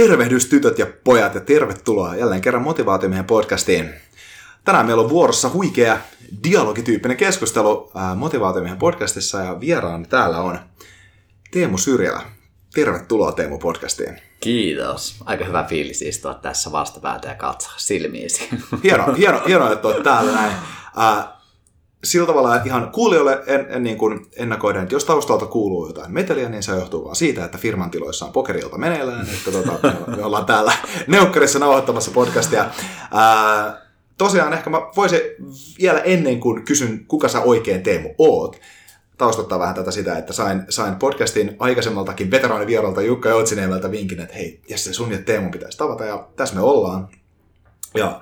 Tervehdys tytöt ja pojat ja tervetuloa jälleen kerran Motivaatiomiehen podcastiin. Tänään meillä on vuorossa huikea dialogityyppinen keskustelu Motivaatiomiehen podcastissa ja vieraani täällä on Teemu Syrjälä. Tervetuloa Teemu podcastiin. Kiitos. Aika hyvä fiilis istua tässä vastapäätä ja katsoa silmiisi. Hieno, hieno, hieno että olet täällä näin. Sillä tavalla että ihan kuulijoille en, en niin kuin ennakoiden, että jos taustalta kuuluu jotain meteliä, niin se johtuu vaan siitä, että firman tiloissa on pokerilta meneillään. Että tota, me ollaan täällä neukkarissa nauhoittamassa podcastia. Ää, tosiaan ehkä mä voisin vielä ennen kuin kysyn, kuka sä oikein Teemu oot, taustottaa vähän tätä sitä, että sain, sain podcastin aikaisemmaltakin veteraanivieralta Jukka Joutsineimeltä vinkin, että hei, Jesse, sun ja Teemu pitäisi tavata, ja tässä me ollaan. Ja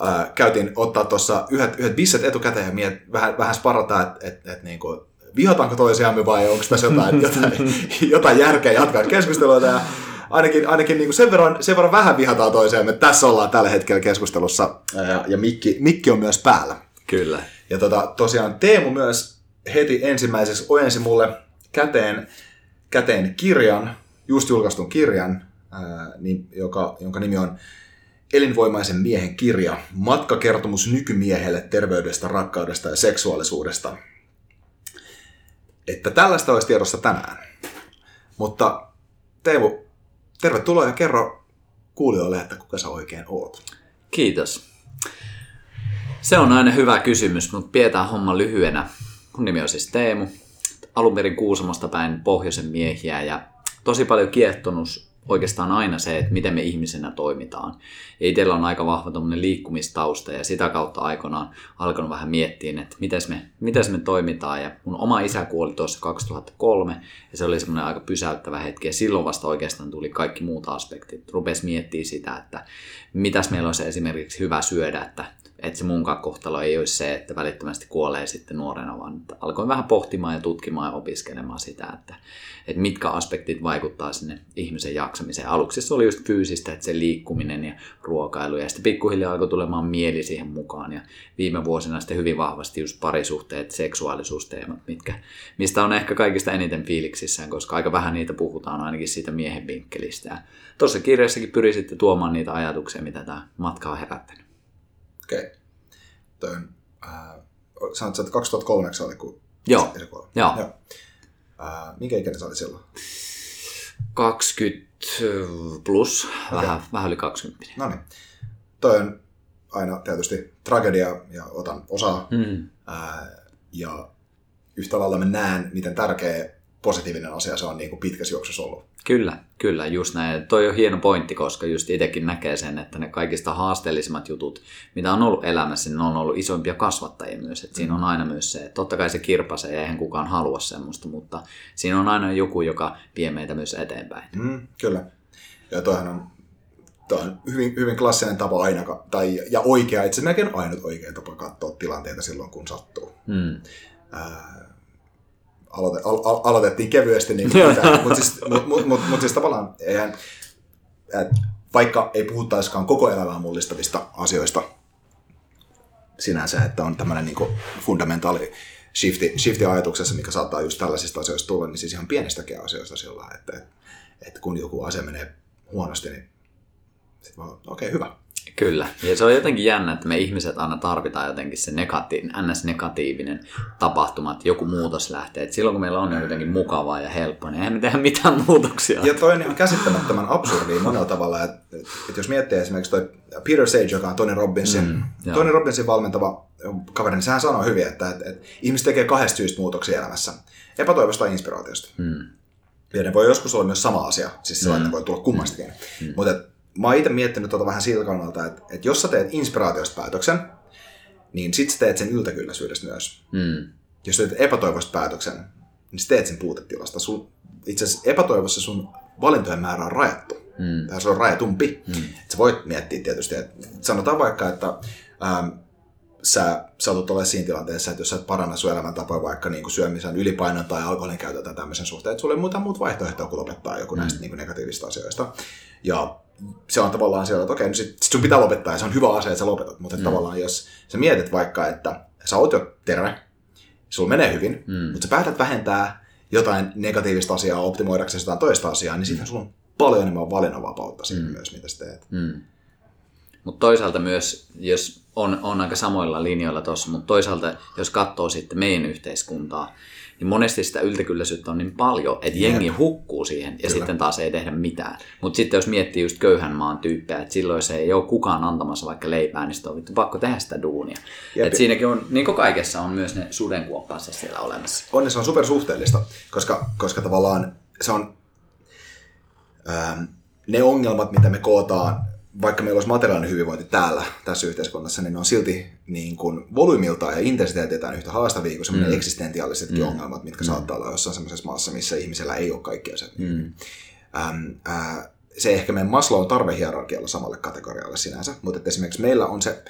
ää, käytiin ottaa tuossa yhdet, yhdet bisset etukäteen ja miet, vähän, vähän sparrata, että et, et, niinku, vihataanko toisiamme vai onko tässä jotain, jotain, jotain järkeä jatkaa keskustelua. Ja ainakin, ainakin niin sen, verran, sen verran vähän vihataan toisiamme. Tässä ollaan tällä hetkellä keskustelussa ja, ja mikki, mikki on myös päällä. Kyllä. Ja tota, tosiaan Teemu myös heti ensimmäiseksi ojensi mulle käteen, käteen kirjan, just julkaistun kirjan, ää, niin, joka, jonka nimi on Elinvoimaisen miehen kirja, matkakertomus nykymiehelle terveydestä, rakkaudesta ja seksuaalisuudesta. Että tällaista olisi tiedossa tänään. Mutta Teemu, tervetuloa ja kerro kuulijoille, että kuka sä oikein oot. Kiitos. Se on aina hyvä kysymys, mutta pidetään homma lyhyenä. Mun nimi on siis Teemu. Alun perin Kuusamosta päin pohjoisen miehiä ja tosi paljon kiehtonut oikeastaan aina se, että miten me ihmisenä toimitaan. Ja itsellä on aika vahva liikkumistausta ja sitä kautta aikoinaan alkanut vähän miettiä, että miten me, miten me toimitaan. Ja mun oma isä kuoli tuossa 2003 ja se oli semmoinen aika pysäyttävä hetki ja silloin vasta oikeastaan tuli kaikki muut aspektit. Rupesi miettiä sitä, että mitäs meillä olisi esimerkiksi hyvä syödä, että että se munkaan kohtalo ei olisi se, että välittömästi kuolee sitten nuorena, vaan alkoin vähän pohtimaan ja tutkimaan ja opiskelemaan sitä, että, että mitkä aspektit vaikuttaa sinne ihmisen jaksamiseen. Aluksi se oli just fyysistä, että se liikkuminen ja ruokailu, ja sitten pikkuhiljaa alkoi tulemaan mieli siihen mukaan, ja viime vuosina sitten hyvin vahvasti just parisuhteet, seksuaalisuusteemat, mitkä, mistä on ehkä kaikista eniten fiiliksissään, koska aika vähän niitä puhutaan ainakin siitä miehen vinkkelistä. Tuossa kirjassakin pyrin sitten tuomaan niitä ajatuksia, mitä tämä matka on herättänyt. Okei. Okay. On, äh, sanot, että 2003 se oli, kun Joo. se. Joo. Joo. Äh, minkä ikäinen sä olit silloin? 20 plus, okay. vähän, vähän yli 20. No niin. Toi on aina tietysti tragedia ja otan osaa. Mm. Äh, ja yhtä lailla mä näen, miten tärkeä positiivinen asia se on niin kuin pitkässä juoksussa ollut. Kyllä, kyllä, just näin. Toi on hieno pointti, koska just itsekin näkee sen, että ne kaikista haasteellisimmat jutut, mitä on ollut elämässä, niin ne on ollut isoimpia kasvattajia myös. Et siinä on aina myös se, että totta kai se kirpasee ja eihän kukaan halua semmoista, mutta siinä on aina joku, joka vie meitä myös eteenpäin. Mm, kyllä. Ja toihan on, toi on hyvin, hyvin klassinen tapa aina, tai, ja oikea, itse melkein ainut oikea tapa katsoa tilanteita silloin, kun sattuu. Mm. Ää, aloite, al, al, aloitettiin kevyesti, niin mutta siis, mut, mut, mut, mut siis tavallaan eihän, et, vaikka ei puhuttaisikaan koko elämää mullistavista asioista sinänsä, että on tämmöinen niin fundamentaali shifti, shifti ajatuksessa, mikä saattaa just tällaisista asioista tulla, niin siis ihan pienestäkin asioista sillä että, että kun joku asia menee huonosti, niin sitten okei, okay, hyvä. Kyllä, ja se on jotenkin jännä, että me ihmiset aina tarvitaan jotenkin se negatiivinen, ns-negatiivinen tapahtuma, että joku muutos lähtee. Et silloin kun meillä on jotenkin mukavaa ja helppoa, niin eihän me tehdä mitään muutoksia. Ja toi on käsittämättömän absurdia monella tavalla, että, että jos miettii esimerkiksi toi Peter Sage, joka on Tony Robbinsin, mm, Tony Robbinsin valmentava kaveri, niin sehän sanoo hyvin, että, että, että ihmiset tekee kahdesta syystä muutoksia elämässä. Epätoivosta ja inspiraatiosta. Mm. Ja ne voi joskus olla myös sama asia, siis sellainen mm. voi tulla kummastakin. Mm. Mutta mä oon itse miettinyt tuota vähän sillä kannalta, että, että jos sä teet inspiraatiosta päätöksen, niin sit sä teet sen yltäkylläisyydestä myös. Mm. Jos sä teet epätoivosta päätöksen, niin sä teet sen puutetilasta. Sun, itse asiassa epätoivossa sun valintojen määrä on rajattu. Mm. Tai se on rajatumpi. Mm. Et sä voit miettiä tietysti, että sanotaan vaikka, että ähm, sä saatut olla siinä tilanteessa, että jos sä et paranna sun elämäntapaa vaikka niin syömisen, ylipainon tai alkoholin käytön tai tämmöisen suhteen, että sulla ei muuta muut vaihtoehtoa kuin lopettaa joku näistä mm. niin negatiivista asioista. Ja se on tavallaan siellä, että okei, no sit, sit sun pitää lopettaa ja se on hyvä asia, että sä lopetat. Mutta mm. tavallaan jos sä mietit vaikka, että sä oot jo terve, sulla menee hyvin, mm. mutta sä päätät vähentää jotain negatiivista asiaa optimoidaksesi jotain toista asiaa, niin sitten sulla on paljon enemmän valinnanvapautta siinä Mm. myös, mitä sä teet. Mm. Mutta toisaalta myös, jos on, on aika samoilla linjoilla tuossa, mutta toisaalta jos katsoo sitten meidän yhteiskuntaa, niin monesti sitä yltäkylläisyyttä on niin paljon, että jengi hukkuu siihen ja Kyllä. sitten taas ei tehdä mitään. Mutta sitten jos miettii just köyhän maan tyyppejä, että silloin se ei ole kukaan antamassa vaikka leipää, niin sitten on vittu pakko tehdä sitä duunia. Jep. Et siinäkin on, niin kuin kaikessa on myös ne sudenkuoppansa siellä olemassa. Onneksi se on supersuhteellista, koska, koska tavallaan se on ähm, ne ongelmat, mitä me kootaan, vaikka meillä olisi materiaalinen hyvinvointi täällä, tässä yhteiskunnassa, niin ne on silti niin kuin volyymiltaan ja intensiteetiltään yhtä haastavia kuin semmoinen mm. eksistentiaalisetkin mm. ongelmat, mitkä mm. saattaa olla jossain semmoisessa maassa, missä ihmisellä ei ole kaikki asiat. Mm. Ähm, äh, se ehkä meidän Maslown tarvehierarkialla samalle kategorialle sinänsä, mutta että esimerkiksi meillä on se,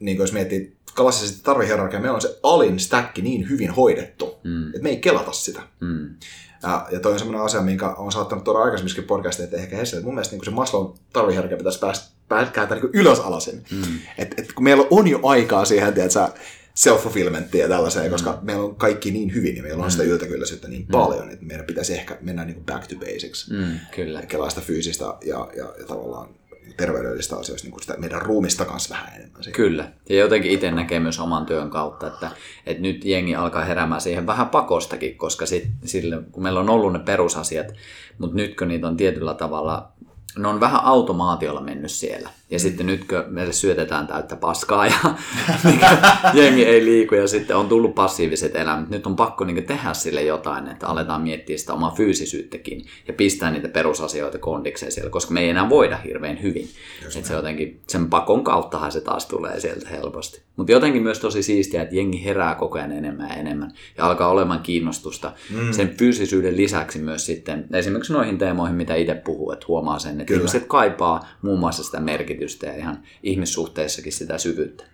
niin kuin jos miettii klassisesti tarvehierarkia, meillä on se alin stäkki niin hyvin hoidettu, mm. että me ei kelata sitä. Mm. Ja, ja toi on semmoinen asia, minkä on saattanut tuoda aikaisemminkin podcastia, että ehkä Hesse, että mun mielestä niin se Maslown tarvehierarkia pitäisi päästä, päästä kääntää niin ylös alasin. Mm. Et, et, kun meillä on jo aikaa siihen, tiedätkö, self-fulfillmenttia ja tällaiseen, mm. koska meillä on kaikki niin hyvin ja meillä on sitä yltäkylläisyyttä niin mm. paljon, että meidän pitäisi ehkä mennä niin kuin back to basics. Mm, kyllä. Kelaa sitä fyysistä ja, ja, ja tavallaan terveydellistä asioista, niin kuin sitä meidän ruumista kanssa vähän enemmän. Siihen. Kyllä. Ja jotenkin itse näkee myös oman työn kautta, että, että nyt jengi alkaa heräämään siihen vähän pakostakin, koska sit, sille, kun meillä on ollut ne perusasiat, mutta nytkö niitä on tietyllä tavalla, ne on vähän automaatiolla mennyt siellä. Ja mm. sitten nytkö meille syötetään täyttä paskaa ja niin jengi ei liiku ja sitten on tullut passiiviset elämät. Nyt on pakko niin tehdä sille jotain, että aletaan miettiä sitä omaa fyysisyyttäkin ja pistää niitä perusasioita kondikseen siellä, koska me ei enää voida hirveän hyvin. Että se jotenkin, sen pakon kauttahan se taas tulee sieltä helposti. Mutta jotenkin myös tosi siistiä, että jengi herää koko ajan enemmän ja enemmän ja alkaa olemaan kiinnostusta mm. sen fyysisyyden lisäksi myös sitten esimerkiksi noihin teemoihin, mitä itse puhuu, että huomaa sen, että Kyllä. ihmiset kaipaa muun muassa sitä merkitystä ja ihan ihmissuhteissakin sitä syvyyttä.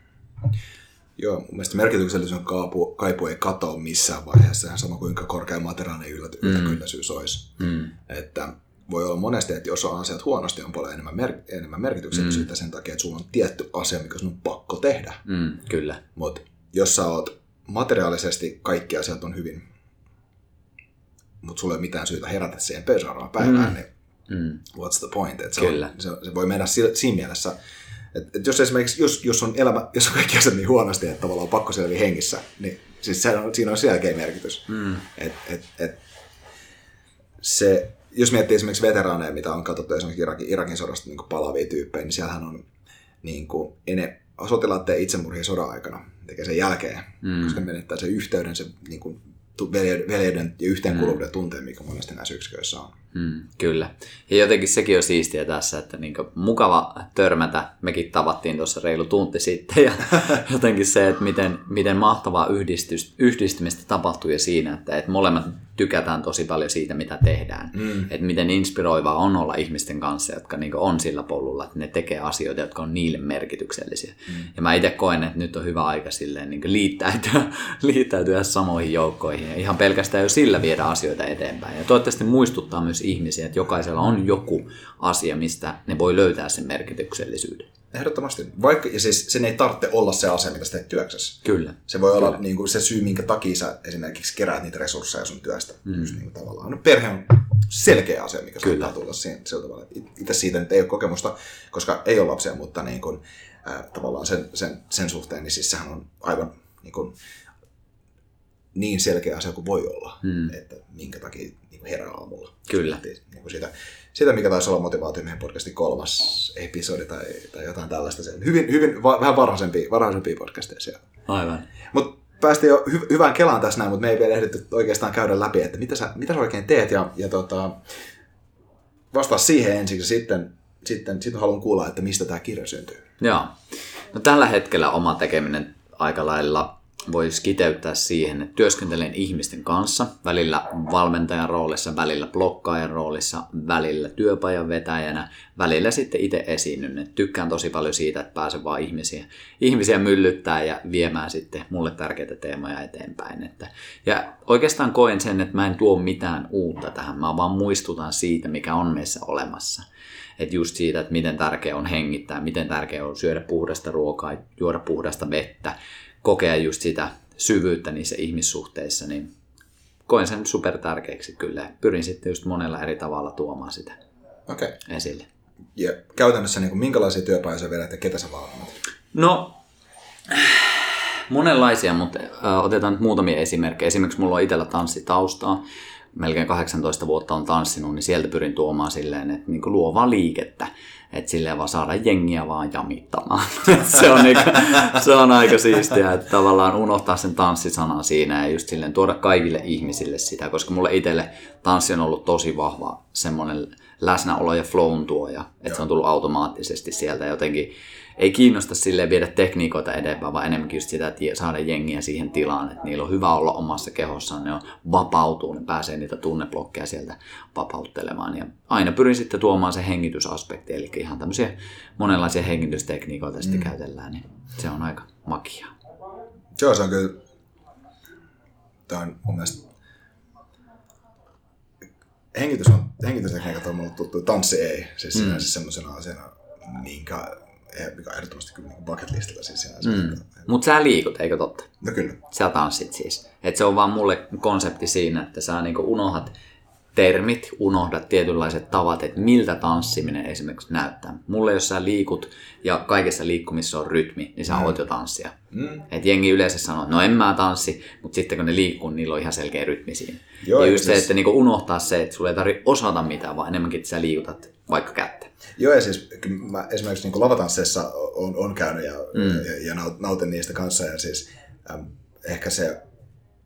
Joo, mun mielestä merkityksellisyyden kaipu, kaipu ei katoa missään vaiheessa, ihan sama kuinka korkea materiaalinen ylläty- yltäkylläisyys olisi. Mm. Että voi olla monesti, että jos on asiat huonosti, on paljon enemmän, mer- enemmän merkityksellisyyttä mm. sen takia, että sulla on tietty asia, mikä sun on pakko tehdä. Mm, kyllä. Mutta jos sä oot materiaalisesti, kaikki asiat on hyvin, mutta sulla ei ole mitään syytä herätä siihen seuraavaan päivään, mm. niin Mm. what's the point? Et se, Kyllä. On, se, se voi mennä si- siinä mielessä, että et jos esimerkiksi, jos, jos on elämä, jos on kaikki asiat niin huonosti, että tavallaan on pakko selviä hengissä, niin siis se on, siinä on selkeä merkitys. Mm. Et, et, et, se, jos miettii esimerkiksi veteraaneja, mitä on katsottu esimerkiksi Irakin, Irakin sodasta niin palavia tyyppejä, niin siellähän on niin kuin, ene, sotilaat tee itsemurhia sodan aikana, tekee sen jälkeen, mm. koska ne menettää sen yhteyden, sen niin kuin, veljeyden, ja yhteenkuuluvuuden tunteen, mikä monesti näissä yksiköissä on. Mm, kyllä. Ja jotenkin sekin on siistiä tässä, että niin mukava törmätä. Mekin tavattiin tuossa reilu tunti sitten ja jotenkin se, että miten, miten mahtavaa yhdistys, yhdistymistä tapahtuu ja siinä, että, että molemmat tykätään tosi paljon siitä, mitä tehdään. Mm. Että miten inspiroivaa on olla ihmisten kanssa, jotka niin on sillä polulla, että ne tekee asioita, jotka on niille merkityksellisiä. Mm. Ja mä itse koen, että nyt on hyvä aika silleen niin liittäytyä, liittäytyä samoihin joukkoihin ja ihan pelkästään jo sillä viedä asioita eteenpäin. Ja toivottavasti muistuttaa myös ihmisiä, että jokaisella on joku asia, mistä ne voi löytää sen merkityksellisyyden. Ehdottomasti. Vaikka, ja siis sen ei tarvitse olla se asia, mitä sä teet työksessä. Kyllä. Se voi olla niin kuin, se syy, minkä takia sä esimerkiksi keräät niitä resursseja sun työstä. Mm. Just niin kuin, tavallaan. No, perhe on selkeä asia, mikä Kyllä. saattaa tulla siinä, sillä tavalla. Itse siitä nyt ei ole kokemusta, koska ei ole lapsia, mutta niin kuin, äh, tavallaan sen, sen, sen suhteen, niin siis sehän on aivan niin, kuin, niin selkeä asia kuin voi olla, mm. että minkä takia niin kuin herää aamulla. Kyllä. Niin kuin sitä, sitä, mikä taisi olla motivaatio meidän podcastin kolmas episodi tai, tai jotain tällaista. Hyvin, hyvin va, vähän varhaisempia, varhaisempia podcasteja siellä. Aivan. Mutta päästiin jo hy- hyvään kelaan tässä näin, mutta me ei vielä ehditty oikeastaan käydä läpi, että mitä sä, mitä sä oikein teet ja, ja tota, vastaa siihen ensiksi sitten, sitten, sitten haluan kuulla, että mistä tämä kirja syntyy. Joo. No tällä hetkellä oma tekeminen aika lailla voisi kiteyttää siihen, että työskentelen ihmisten kanssa, välillä valmentajan roolissa, välillä blokkaajan roolissa, välillä työpajan vetäjänä, välillä sitten itse esiinnyn. Et tykkään tosi paljon siitä, että pääsen vaan ihmisiä, ihmisiä myllyttää ja viemään sitten mulle tärkeitä teemoja eteenpäin. Että, ja oikeastaan koen sen, että mä en tuo mitään uutta tähän, mä vaan muistutan siitä, mikä on meissä olemassa. Että just siitä, että miten tärkeää on hengittää, miten tärkeää on syödä puhdasta ruokaa, juoda puhdasta vettä, kokea just sitä syvyyttä niissä ihmissuhteissa, niin koen sen super tärkeäksi kyllä. Pyrin sitten just monella eri tavalla tuomaan sitä. Okei. Okay. esille. Ja käytännössä niin kuin, minkälaisia työpajoja sä vedät ja ketä sä valmennat? No, monenlaisia, mutta otetaan nyt muutamia esimerkkejä. Esimerkiksi mulla on itsellä tanssitaustaa. Melkein 18 vuotta on tanssinut, niin sieltä pyrin tuomaan silleen, että niin luovaa liikettä. Että silleen vaan saada jengiä vaan jamittamaan. se, on niinku, se on aika siistiä, että tavallaan unohtaa sen tanssisanan siinä ja just silleen tuoda kaikille ihmisille sitä, koska mulle itselle tanssi on ollut tosi vahva semmoinen läsnäolo ja flown tuoja, että se on tullut automaattisesti sieltä jotenkin ei kiinnosta silleen viedä tekniikoita edempää, vaan enemmänkin just sitä, että saada jengiä siihen tilaan, että niillä on hyvä olla omassa kehossaan, ne on vapautuu, ne pääsee niitä tunneblokkeja sieltä vapauttelemaan. Ja aina pyrin sitten tuomaan se hengitysaspekti, eli ihan tämmöisiä monenlaisia hengitystekniikoita sitten mm. käytellään, niin se on aika makia. Joo, se on kyllä, tämä on mun mielestä hengitys on, hengitystekniikat on mulle tuttu, tanssi ei, siis mm. semmoisena asiana, minkä mikä on ehdottomasti kyllä niin bucket listilla siis. Mm. Mutta sä liikut, eikö totta? No kyllä. Sä tanssit siis. Et se on vaan mulle konsepti siinä, että sä niinku unohdat termit, unohdat tietynlaiset tavat, että miltä tanssiminen esimerkiksi näyttää. Mulle jos sä liikut ja kaikessa liikkumissa on rytmi, niin sä mm. oot jo tanssia. Mm. Et jengi yleensä sanoo, että no en mä tanssi, mutta sitten kun ne liikkuu, niin niillä on ihan selkeä rytmi siinä. Joo, ja just siis... se, että niinku unohtaa se, että sulle ei tarvitse osata mitään, vaan enemmänkin, että sä liikutat vaikka kättä. Joo, ja siis mä esimerkiksi niin lavatansseissa on, on käynyt ja, mm. ja, ja nautin niistä kanssa. Ja siis äm, ehkä se,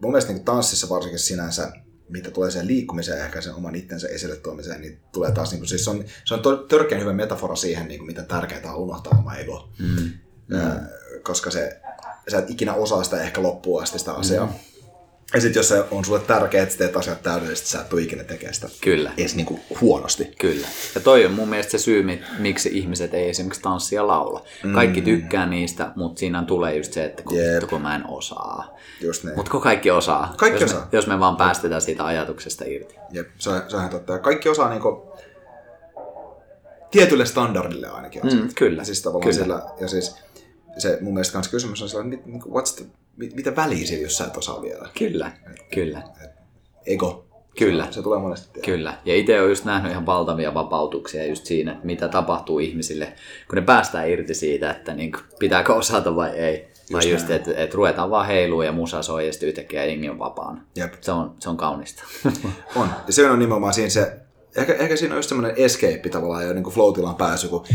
mun mielestä niin tanssissa varsinkin sinänsä, mitä tulee sen liikkumiseen ja ehkä sen oman itsensä esille tuomiseen, niin tulee taas, niin kuin, siis se on, se on törkeän hyvä metafora siihen, niin kuin, miten tärkeää on unohtaa oma ego. Mm. Äh, koska se, sä et ikinä osaa sitä ehkä loppuun asti sitä asiaa. Mm. Ja sitten jos se on sulle tärkeää, että teet asiat täydellisesti, sä et tule ikinä tekemään sitä Kyllä. edes niinku huonosti. Kyllä. Ja toi on mun mielestä se syy, miksi ihmiset ei esimerkiksi tanssia laula. Mm. Kaikki tykkää niistä, mutta siinä tulee just se, että kun, kun mä en osaa. Just niin. Mutta kun kaikki osaa. Kaikki jos osaa. Me, jos me vaan päästetään siitä ajatuksesta irti. Jep, se on, se on ihan totta. Kaikki osaa niinku tietylle standardille ainakin. Mm, kyllä. Siis tavallaan kyllä. Sillä, ja siis se mun mielestä kans kysymys on sellainen, niin what's the, mitä väliä sillä, jos sä et osaa vielä? Kyllä, et, kyllä. Et, ego. Kyllä. Se, se tulee monesti tiedä. Kyllä. Ja itse olen just nähnyt ihan valtavia vapautuksia just siinä, että mitä tapahtuu ihmisille, kun ne päästään irti siitä, että niin kuin, pitääkö osata vai ei. Vai just, että et ruvetaan vaan heilua ja musa soi ja sitten yhtäkkiä jengi on vapaana. Jep. Se on, se on kaunista. on. Ja se on nimenomaan siinä se, ehkä, ehkä siinä on just semmoinen escape tavallaan ja niin kuin flow pääsy, kun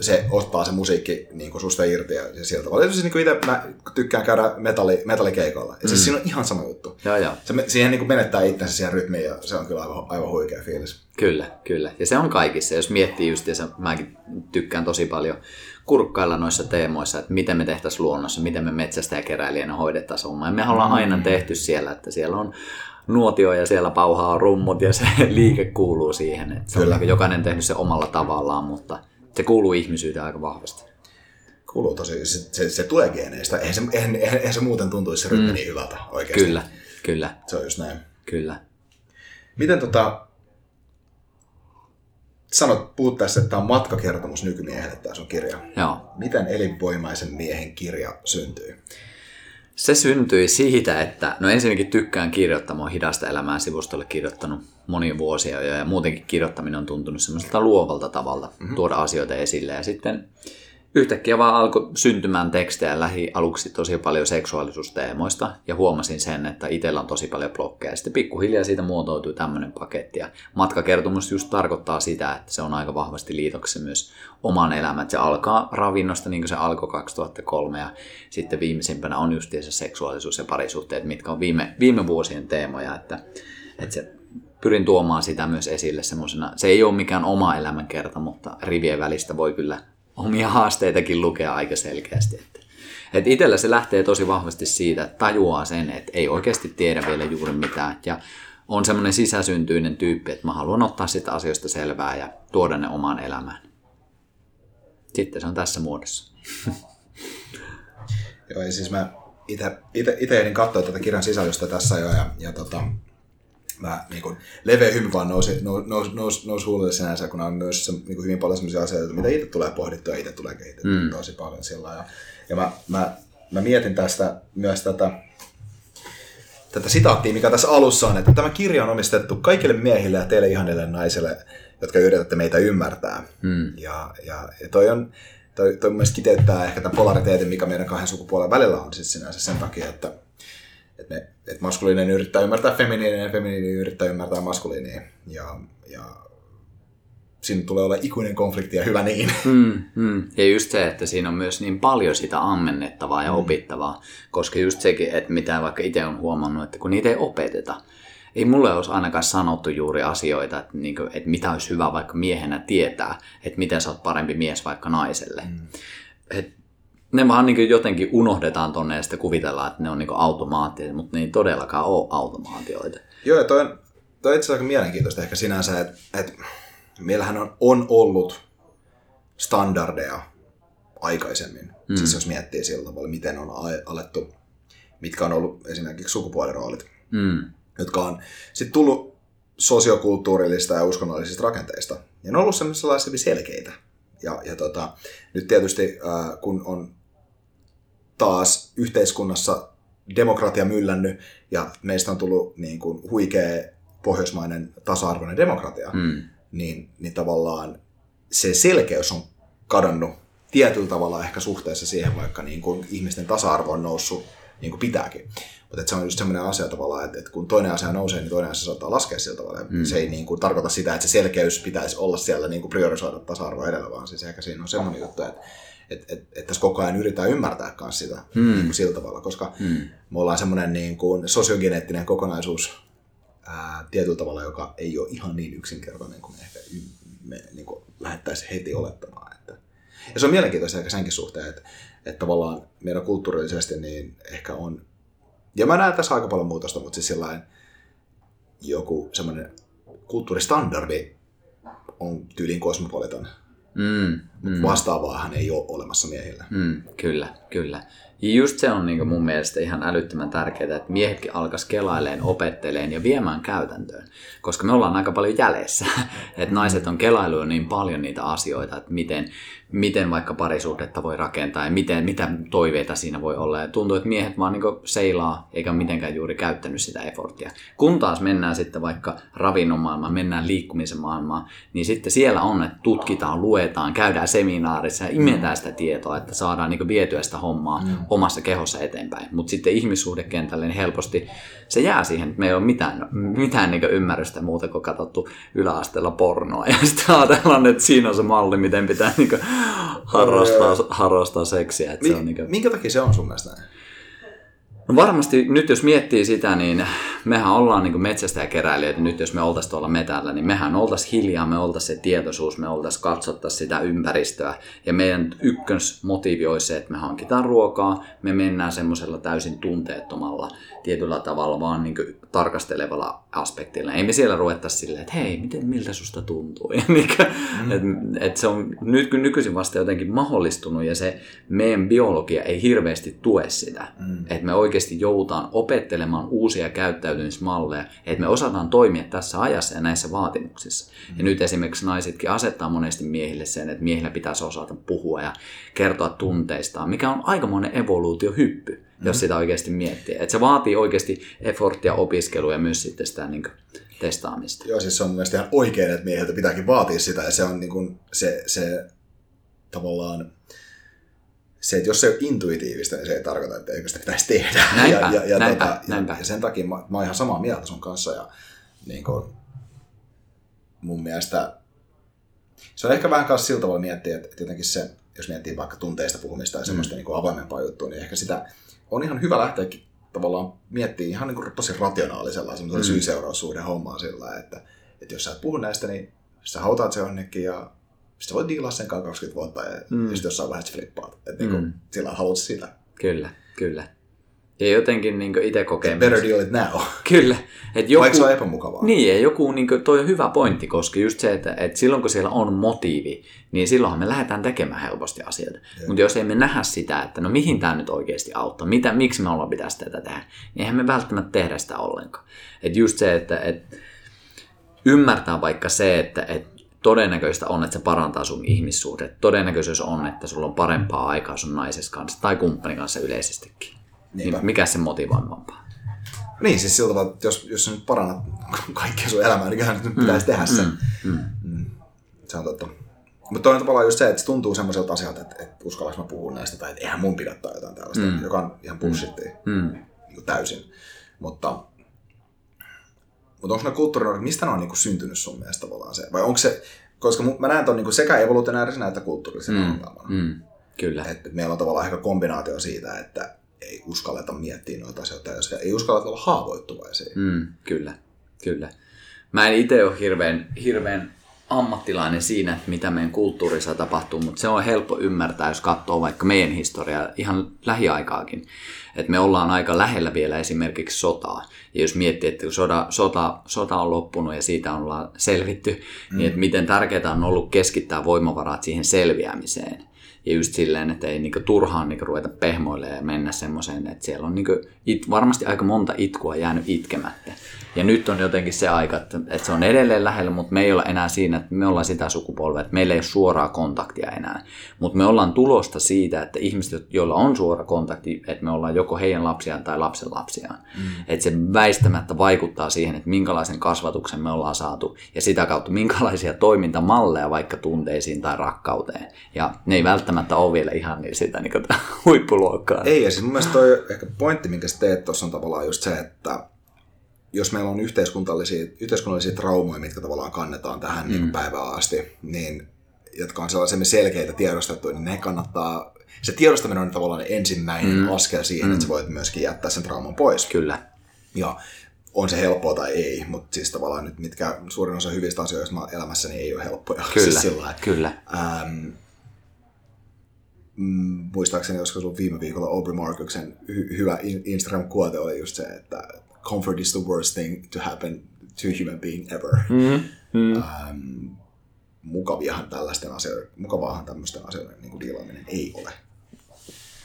se ottaa se musiikki niin kuin susta irti ja sieltä tavalla. Tietysti niin kuin itse mä tykkään käydä metalli, metallikeikoilla. Ja siis mm. siinä on ihan sama juttu. Joo, joo. Se, siihen niin kuin menettää itsensä siihen rytmiin ja se on kyllä aivan, aivan huikea fiilis. Kyllä, kyllä. Ja se on kaikissa. Jos miettii just, ja mäkin tykkään tosi paljon kurkkailla noissa teemoissa, että miten me tehtäisiin luonnossa, miten me metsästä ja keräilijänä hoidettaisiin hommaa. Ja me ollaan aina mm. tehty siellä, että siellä on nuotio ja siellä pauhaa rummut ja se liike kuuluu siihen. Että se Kyllä. on niin jokainen tehnyt se omalla tavallaan, mutta se kuuluu ihmisyyteen aika vahvasti. Kuuluu tosi, se, se, se tulee geeneistä. Eihän se, eihän, eihän se muuten tuntuisi se rytmi mm. niin hyvältä oikeasti. Kyllä, kyllä. Se on just näin. Kyllä. Miten tota, sanot, puhut tässä, että tämä on matkakertomus nykymiehelle tämä sun kirja. Joo. Miten elinvoimaisen miehen kirja syntyy? Se syntyi siitä, että no ensinnäkin tykkään kirjoittaa, mä hidasta elämää sivustolle kirjoittanut monia vuosia jo ja muutenkin kirjoittaminen on tuntunut semmoiselta luovalta tavalla mm-hmm. tuoda asioita esille ja sitten yhtäkkiä vaan alkoi syntymään tekstejä lähi aluksi tosi paljon seksuaalisuusteemoista ja huomasin sen, että itsellä on tosi paljon blokkeja. Sitten pikkuhiljaa siitä muotoutui tämmöinen paketti ja matkakertomus just tarkoittaa sitä, että se on aika vahvasti liitoksessa myös oman elämän. Se alkaa ravinnosta niin kuin se alkoi 2003 ja sitten viimeisimpänä on just se seksuaalisuus ja parisuhteet, mitkä on viime, viime vuosien teemoja, että, että se pyrin tuomaan sitä myös esille semmoisena. Se ei ole mikään oma elämänkerta, mutta rivien välistä voi kyllä omia haasteitakin lukea aika selkeästi. Että, että itsellä se lähtee tosi vahvasti siitä, että tajuaa sen, että ei oikeasti tiedä vielä juuri mitään. Ja on semmoinen sisäsyntyinen tyyppi, että mä haluan ottaa sitä asioista selvää ja tuoda ne omaan elämään. Sitten se on tässä muodossa. Joo, ja siis mä itse katsoa tätä kirjan sisällöstä tässä jo, ja, ja tota, mä niin kuin, leveä hymy vaan nousi, nousi, nousi, nousi, nousi huolelle sinänsä, kun on myös se, niin kuin hyvin paljon sellaisia asioita, mitä itse tulee pohdittua ja itse tulee kehitettyä mm. tosi paljon sillä ja, ja mä, mä, mä, mietin tästä myös tätä, tätä sitaattia, mikä tässä alussa on, että tämä kirja on omistettu kaikille miehille ja teille ihanille naisille, jotka yritätte meitä ymmärtää. Mm. Ja, ja, ja toi on, toi, toi mun kiteyttää ehkä tämän polariteetin, mikä meidän kahden sukupuolen välillä on siis sinänsä sen takia, että, että, ne, että maskuliininen yrittää ymmärtää feminiininen ja feminiininen yrittää ymmärtää maskuliinia. Ja, ja siinä tulee olla ikuinen konflikti ja hyvä niin. Mm, mm. Ja just se, että siinä on myös niin paljon sitä ammennettavaa ja mm. opittavaa, koska just sekin, että mitä vaikka itse on huomannut, että kun niitä ei opeteta, ei mulle olisi ainakaan sanottu juuri asioita, että, niin kuin, että mitä olisi hyvä vaikka miehenä tietää, että miten sä oot parempi mies vaikka naiselle. Mm. Et ne vaan niin jotenkin unohdetaan tonne ja sitten kuvitellaan, että ne on niin automaattisia, mutta ne ei todellakaan ole automaatioita. Joo, ja toi on, toi on itse asiassa aika mielenkiintoista ehkä sinänsä, että, että meillähän on, on ollut standardeja aikaisemmin. Mm. Siis jos miettii sillä tavalla, miten on alettu, mitkä on ollut esimerkiksi sukupuoliroolit, mm. jotka on sitten tullut sosiokulttuurillista ja uskonnollisista rakenteista. Ja ne on ollut sellaisia selkeitä. Ja, ja tota, nyt tietysti äh, kun on taas yhteiskunnassa demokratia myllännyt ja meistä on tullut niin kuin, huikea pohjoismainen tasa-arvoinen demokratia, mm niin, niin tavallaan se selkeys on kadonnut tietyllä tavalla ehkä suhteessa siihen, vaikka niin kuin ihmisten tasa-arvo on noussut niin kuin pitääkin. Mutta se on just semmoinen asia tavallaan, että, että kun toinen asia nousee, niin toinen asia saattaa laskea sillä tavalla. Mm. Se ei niin kuin, tarkoita sitä, että se selkeys pitäisi olla siellä niin kuin priorisoida tasa-arvoa edellä, vaan siis ehkä siinä on semmoinen juttu, että että et, et tässä koko ajan yritetään ymmärtää myös sitä mm. niin kuin sillä tavalla, koska mm. me ollaan semmoinen niin kuin sosiogeneettinen kokonaisuus ää, tietyllä tavalla, joka ei ole ihan niin yksinkertainen kuin me ehkä me, niin kuin lähettäisiin heti olettamaan. Että. Ja se on mielenkiintoista ehkä senkin suhteen, että, että tavallaan meidän kulttuurillisesti niin ehkä on, ja mä näen tässä aika paljon muutosta, mutta siis sellainen joku semmoinen kulttuuristandardi on tyyliin kosmopolitan. Mm, mm. Vastaavaahan ei ole olemassa miehillä. Mm, kyllä, kyllä. Ja just se on niin mun mielestä ihan älyttömän tärkeää, että miehetkin alkas kelaileen, opetteleen ja viemään käytäntöön. Koska me ollaan aika paljon jäljessä. että naiset on kelailu niin paljon niitä asioita, että miten, miten vaikka parisuhdetta voi rakentaa ja miten, mitä toiveita siinä voi olla. Ja tuntuu, että miehet vaan niin seilaa eikä mitenkään juuri käyttänyt sitä efforttia. Kun taas mennään sitten vaikka ravinnon maailmaan, mennään liikkumisen maailmaan, niin sitten siellä on, että tutkitaan, luetaan, käydään seminaarissa ja imetään sitä tietoa, että saadaan niin vietyä sitä hommaa mm. omassa kehossa eteenpäin. Mutta sitten ihmissuhdekentälle niin helposti se jää siihen, että me ei ole mitään, mitään niin ymmärrystä muuta kuin katsottu yläasteella pornoa. Ja sitten ajatellaan, että siinä on se malli, miten pitää niin harrastaa, harrastaa seksiä. Että Mi- se on niin kuin... Minkä takia se on sun mielestä näin? No varmasti nyt jos miettii sitä, niin mehän ollaan niin metsästäjäkeräilijöitä. Nyt jos me oltaisiin tuolla metällä, niin mehän oltaisiin hiljaa, me oltaisiin se tietoisuus, me oltaisiin katsottaisiin sitä ympäristöä. Ja meidän ykkösmotiivi olisi se, että me hankitaan ruokaa, me mennään semmoisella täysin tunteettomalla tietyllä tavalla vaan niin tarkastelevalla aspektilla. Ei me siellä ruvettaisi silleen, että hei, miten, miltä susta tuntuu. Ja kuin, mm. et, et se on nyt, nykyisin vasta jotenkin mahdollistunut ja se meidän biologia ei hirveästi tue sitä. Mm. Että me oikeasti joudutaan opettelemaan uusia käyttäytymismalleja, että me osataan toimia tässä ajassa ja näissä vaatimuksissa. Mm. Ja nyt esimerkiksi naisetkin asettaa monesti miehille sen, että miehillä pitäisi osata puhua ja kertoa tunteistaan, mikä on aikamoinen evoluutiohyppy, mm. jos sitä oikeasti miettii. Että se vaatii oikeasti efforttia opiskelua ja myös sitten sitä niin kuin, testaamista. Joo, siis se on mielestäni ihan oikein, että mieheltä pitääkin vaatia sitä ja se on niin kuin se, se tavallaan se, että jos se on intuitiivista, niin se ei tarkoita, että eikö sitä pitäisi tehdä. Näinpä, ja, ja, ja, näinpä, tota, näinpä. ja, sen takia mä, mä oon ihan samaa mieltä sun kanssa ja niin kuin, mun mielestä se on ehkä vähän kanssa sillä tavalla miettiä, että, jotenkin se, jos miettii vaikka tunteista puhumista ja semmoista mm. niin kuin avoimempaa juttua, niin ehkä sitä on ihan hyvä lähteä tavallaan miettimään ihan niin kuin tosi rationaalisella semmoisella mm. syy-seuraussuhden hommaa sillä, että, että jos sä et puhu näistä, niin sä hautaat se jonnekin ja sitten voit diilaa sen kanssa 20 vuotta ja, mm. ja sitten jossain vaiheessa flippaat. Että niin mm. sillä haluat sitä. Kyllä, kyllä. Ja jotenkin niin itse kokee... Better deal it now. Kyllä. Et joku, Vaikka se on epämukavaa. Niin, ja joku, niin kuin, toi on hyvä pointti, koska just se, että, että silloin kun siellä on motiivi, niin silloinhan me lähdetään tekemään helposti asioita. Mutta jos emme nähdä sitä, että no mihin tämä nyt oikeasti auttaa, mitä, miksi me ollaan pitäisi tätä tehdä, niin eihän me välttämättä tehdä sitä ollenkaan. Että just se, että, että ymmärtää vaikka se, että, että todennäköistä on, että se parantaa sun ihmissuhdet. Todennäköisyys on, että sulla on parempaa aikaa sun naisessa kanssa tai kumppanin kanssa yleisestikin. Niin mikä se motivoivampaa? Niin, siis sillä tavalla, että jos, jos sä nyt parannat kaikkea sun elämää, niin kyllä nyt mm, pitäisi tehdä sen. Mm, mm. Mm. se on totta. Mutta toinen tavallaan just se, että se tuntuu semmoiselta asialta, että, että uskallanko mä puhua näistä, tai että eihän mun pidä tai jotain tällaista, mm. joka on ihan bullshittia Mm. niin täysin. Mutta, mutta onko ne kulttuurinormit, mistä ne on niin kuin syntynyt sun mielestä tavallaan se? Vai onko se, koska mä näen ton niin kuin sekä evolutionäärisenä että kulttuurisena mm. ongelmana. Mm. Kyllä. Että meillä on tavallaan ehkä kombinaatio siitä, että ei uskalleta miettiä noita asioita, ja ei uskalleta olla haavoittuvaisia. Mm, kyllä, kyllä. Mä en itse ole hirveän, hirveän ammattilainen siinä, että mitä meidän kulttuurissa tapahtuu, mutta se on helppo ymmärtää, jos katsoo vaikka meidän historiaa ihan lähiaikaakin. Että me ollaan aika lähellä vielä esimerkiksi sotaa. Ja jos miettii, että kun soda, sota, sota on loppunut ja siitä ollaan selvitty, mm. niin että miten tärkeää on ollut keskittää voimavarat siihen selviämiseen. Ja just silleen, että ei niinku turhaan niinku ruveta pehmoille ja mennä semmoiseen, että siellä on niinku it, varmasti aika monta itkua jäänyt itkemättä. Ja nyt on jotenkin se aika, että, että se on edelleen lähellä, mutta me ei olla enää siinä, että me ollaan sitä sukupolvea, että meillä ei ole suoraa kontaktia enää. Mutta me ollaan tulosta siitä, että ihmiset, joilla on suora kontakti, että me ollaan joko heidän lapsiaan tai lapsen lapsiaan. Mm. Että se väistämättä vaikuttaa siihen, että minkälaisen kasvatuksen me ollaan saatu ja sitä kautta minkälaisia toimintamalleja vaikka tunteisiin tai rakkauteen. Ja ne ei välttämättä ole vielä ihan niin sitä niin huippuluokkaa. Ei, ja siis mun mielestä toi ehkä pointti, minkä sä teet tuossa on tavallaan just se, että jos meillä on yhteiskunnallisia, yhteiskunnallisia traumoja, mitkä tavallaan kannetaan tähän mm. niin päivään asti, niin jotka on sellaisia selkeitä tiedostettuja, niin ne kannattaa, se tiedostaminen on tavallaan ensimmäinen mm. askel siihen, mm. että sä voit myöskin jättää sen trauman pois. Kyllä. Ja on se helppoa tai ei, mutta siis tavallaan nyt mitkä suurin osa hyvistä asioista elämässäni ei ole helppoja. Kyllä, siis sillä kyllä. Ähm, mm, muistaakseni, ollut viime viikolla Aubrey Marcuksen hy- hyvä Instagram-kuote oli just se, että comfort is the worst thing to happen to a human being ever. Mm, mm. Ähm, mukaviahan tällaisten asioiden, mukavaahan tämmöisten asioiden niin kuin diilaaminen ei ole.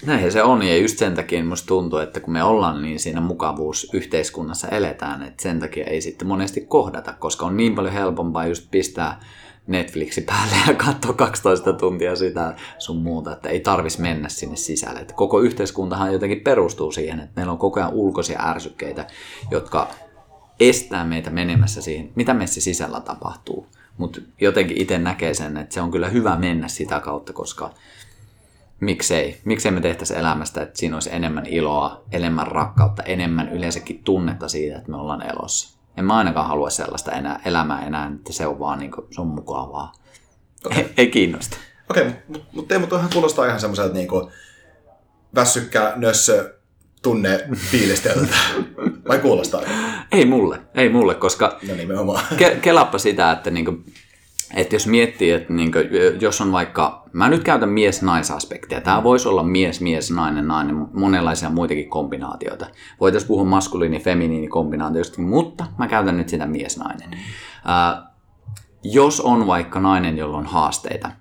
Näin se on, ja just sen takia musta tuntuu, että kun me ollaan niin siinä mukavuusyhteiskunnassa eletään, että sen takia ei sitten monesti kohdata, koska on niin paljon helpompaa just pistää Netflixi päälle ja katsoa 12 tuntia sitä sun muuta, että ei tarvis mennä sinne sisälle. Että koko yhteiskuntahan jotenkin perustuu siihen, että meillä on koko ajan ulkoisia ärsykkeitä, jotka estää meitä menemässä siihen, mitä meissä sisällä tapahtuu. Mutta jotenkin itse näkee sen, että se on kyllä hyvä mennä sitä kautta, koska miksei, miksei me tehtäisi elämästä, että siinä olisi enemmän iloa, enemmän rakkautta, enemmän yleensäkin tunnetta siitä, että me ollaan elossa. En mä ainakaan halua sellaista enää, elämää enää, että se on vaan niin kuin, se on mukavaa. Okay. Ei, ei kiinnosta. Okei, okay, mutta mut Teemu, tuohan kuulostaa ihan semmoiselta niin väsykkä, nössö, tunne fiilisteltä. Vai kuulostaa? Ei mulle, ei mulle, koska no nimenomaan. Ke- kelappa sitä, että niinku, että jos miettii, että niinku, jos on vaikka, mä nyt käytän mies-naisaspektia, tämä voisi olla mies, mies, nainen, nainen, monenlaisia muitakin kombinaatioita. Voitaisiin puhua maskuliini, feminiini kombinaatioista, mutta mä käytän nyt sitä mies-nainen. Ää, jos on vaikka nainen, jolla on haasteita,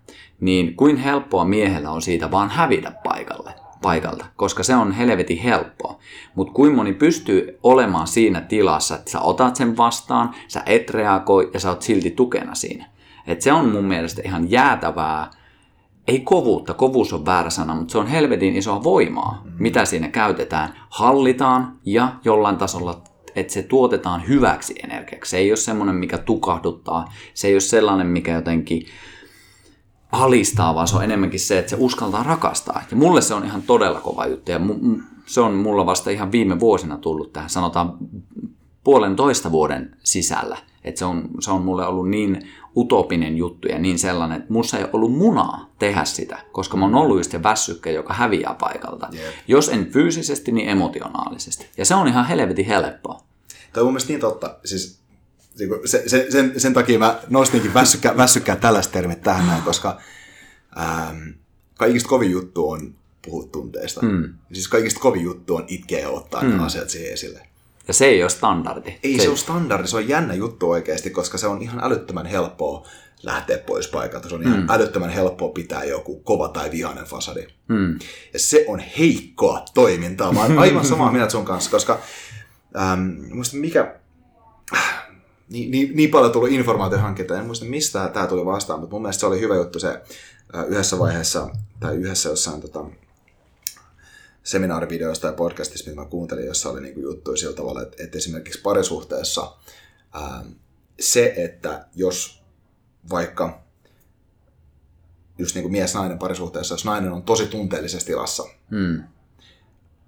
niin kuin helppoa miehellä on siitä vaan hävitä paikalle paikalta, koska se on helvetin helppoa. Mutta kuin moni pystyy olemaan siinä tilassa, että sä otat sen vastaan, sä et reagoi ja sä oot silti tukena siinä. Et se on mun mielestä ihan jäätävää, ei kovuutta, kovuus on väärä sana, mutta se on helvetin isoa voimaa, mm. mitä siinä käytetään. Hallitaan ja jollain tasolla että se tuotetaan hyväksi energiaksi. Se ei ole semmoinen, mikä tukahduttaa. Se ei ole sellainen, mikä jotenkin alistaa, vaan se on enemmänkin se, että se uskaltaa rakastaa. Ja mulle se on ihan todella kova juttu. Ja se on mulla vasta ihan viime vuosina tullut tähän, sanotaan puolentoista vuoden sisällä. Että se on, se on mulle ollut niin utopinen juttu ja niin sellainen, että musta ei ollut munaa tehdä sitä, koska mä oon ollut just se väsykkä, joka häviää paikalta. Yeah. Jos en fyysisesti, niin emotionaalisesti. Ja se on ihan helvetin helppoa. Tämä on mun mielestä niin totta. Siis se, se, sen, sen takia mä nostinkin väsykkää, väsykkää tällaista termit tähän näin, koska ähm, kaikista kovin juttu on puhua tunteista. Mm. Siis kaikista kovin juttu on itkeä ja ottaa mm. ne asiat siihen esille. Ja se ei ole standardi. Ei se, se ole standardi, se on jännä juttu oikeasti, koska se on ihan älyttömän helppoa lähteä pois paikalta. Se on ihan mm. älyttömän helppoa pitää joku kova tai vihainen fasadi. Mm. Ja se on heikkoa toimintaa. Mä oon aivan samaa mieltä sun kanssa, koska ähm, muista mikä... Niin, niin, niin paljon tullut informaatiohankkeita, en muista mistä tämä tuli vastaan, mutta mun mielestä se oli hyvä juttu se äh, yhdessä vaiheessa, tai yhdessä jossain tota, seminaarivideosta ja podcastista, mitä mä kuuntelin, jossa oli niinku juttuja sillä tavalla, että, että esimerkiksi parisuhteessa ää, se, että jos vaikka just niin kuin mies-nainen parisuhteessa, jos nainen on tosi tunteellisessa tilassa, Mm.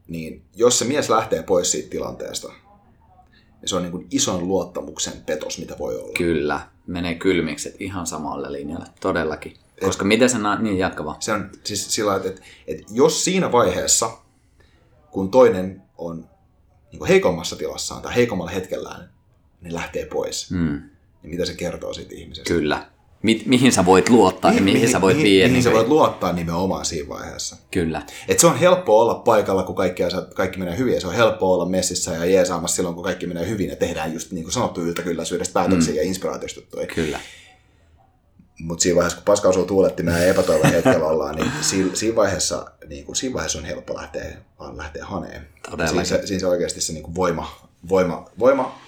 niin jos se mies lähtee pois siitä tilanteesta, niin se on niin kuin ison luottamuksen petos, mitä voi olla. Kyllä, menee kylmikset ihan samalle linjalle, todellakin. Koska miten se na- niin jatka vaan. Se on siis sillä lailla, että, että jos siinä vaiheessa, kun toinen on niin kuin heikommassa tilassaan tai heikommalla hetkellään, niin lähtee pois, Mm. niin mitä se kertoo siitä ihmisestä? Kyllä. Mi- mihin sä voit luottaa ja mihin, sä voit mihin, viedä. mihin sä voit luottaa nimenomaan siinä vaiheessa. Kyllä, Et se on helppo olla paikalla, kun kaikki, kaikki menee hyvin. Ja se on helppo olla messissä ja jeesaamassa silloin, kun kaikki menee hyvin. Ja tehdään just niin kuin sanottu yltäkylläisyydestä päätöksiä mm. ja inspiraatiosta kyllä. Mutta siinä vaiheessa, kun paska osuu tuulettimeen ja epätoivon hetkellä ollaan, niin siinä, siinä, vaiheessa, niin kuin, siinä vaiheessa on helppo lähteä, vaan lähteä haneen. Todellakin. Siinä se, siinä se oikeasti se niin kuin voima, voima, voima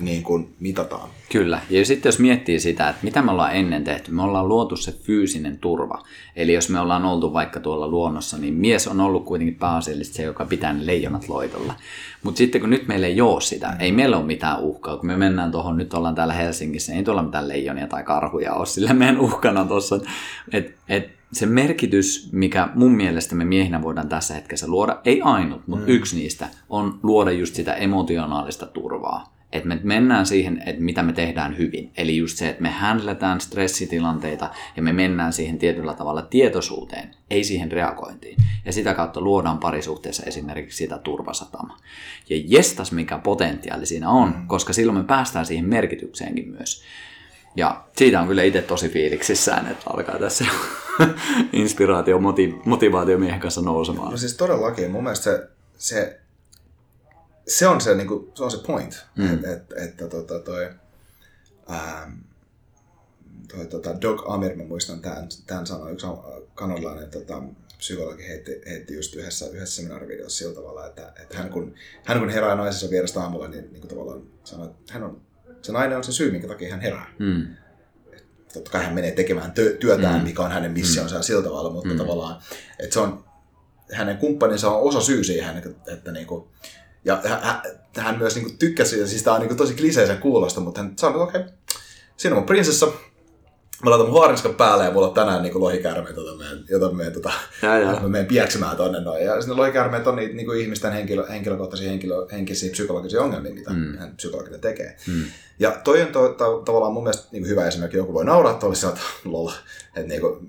niin kuin mitataan. Kyllä. Ja sitten jos miettii sitä, että mitä me ollaan ennen tehty, me ollaan luotu se fyysinen turva. Eli jos me ollaan oltu vaikka tuolla luonnossa, niin mies on ollut kuitenkin pääasiallisesti se, joka pitää ne leijonat loitolla. Mutta sitten kun nyt meillä ei ole sitä, ei meillä ole mitään uhkaa. Kun me mennään tuohon, nyt ollaan täällä Helsingissä, ei tuolla mitään leijonia tai karhuja ole, sillä meidän uhkana tuossa. Että et se merkitys, mikä mun mielestä me miehinä voidaan tässä hetkessä luoda, ei ainut, mutta mm. yksi niistä, on luoda just sitä emotionaalista turvaa. Että me mennään siihen, että mitä me tehdään hyvin. Eli just se, että me handletään stressitilanteita ja me mennään siihen tietyllä tavalla tietoisuuteen, ei siihen reagointiin. Ja sitä kautta luodaan parisuhteessa esimerkiksi sitä turvasatama. Ja jestas mikä potentiaali siinä on, koska silloin me päästään siihen merkitykseenkin myös. Ja siitä on kyllä itse tosi fiiliksissään, että alkaa tässä inspiraatio, moti- motivaatio miehen kanssa nousemaan. No siis todellakin, mun mielestä se, se, se on se, niin kuin, se on se point, mm. että et, että tota, toi, ähm, toi tota Doc Amir, mä muistan tämän, tämän sanoi, yksi kanadalainen tota, psykologi heitti, heitti just yhdessä, yhdessä seminaarivideossa sillä tavalla, että, että hän, kun, hän kun herää naisensa vierestä aamulla, niin, niin kuin tavallaan sanoi, että hän on, se nainen on se syy, minkä takia hän herää. Mm. Totta kai hän menee tekemään tö- työtään, mm. mikä on hänen missionsa mm. sillä tavalla, mutta mm. tavallaan, että se on, hänen kumppaninsa on osa syy siihen, että, että niinku, ja hän, hän myös niinku tykkäsi siitä, siis tämä on niinku tosi kliseisen kuulosta, mutta hän sanoi, että okei, okay, siinä on mun prinsessa, mä laitan mun haarinskan päälle ja mulla on tänään niinku lohikäärmeet, jota mä, jota mä, tota, Ja, ja. mä menen pieksemään tonne noin. Ja sitten lohikäärmeet on niitä niinku ihmisten henkilö, henkilökohtaisia henkilö, henkisiä psykologisia ongelmia, mitä mm. hän psykologina tekee. Mm. Ja toi on to, to, tavallaan mun mielestä niinku hyvä esimerkki, joku voi nauraa, että olisi että lol, että niinku,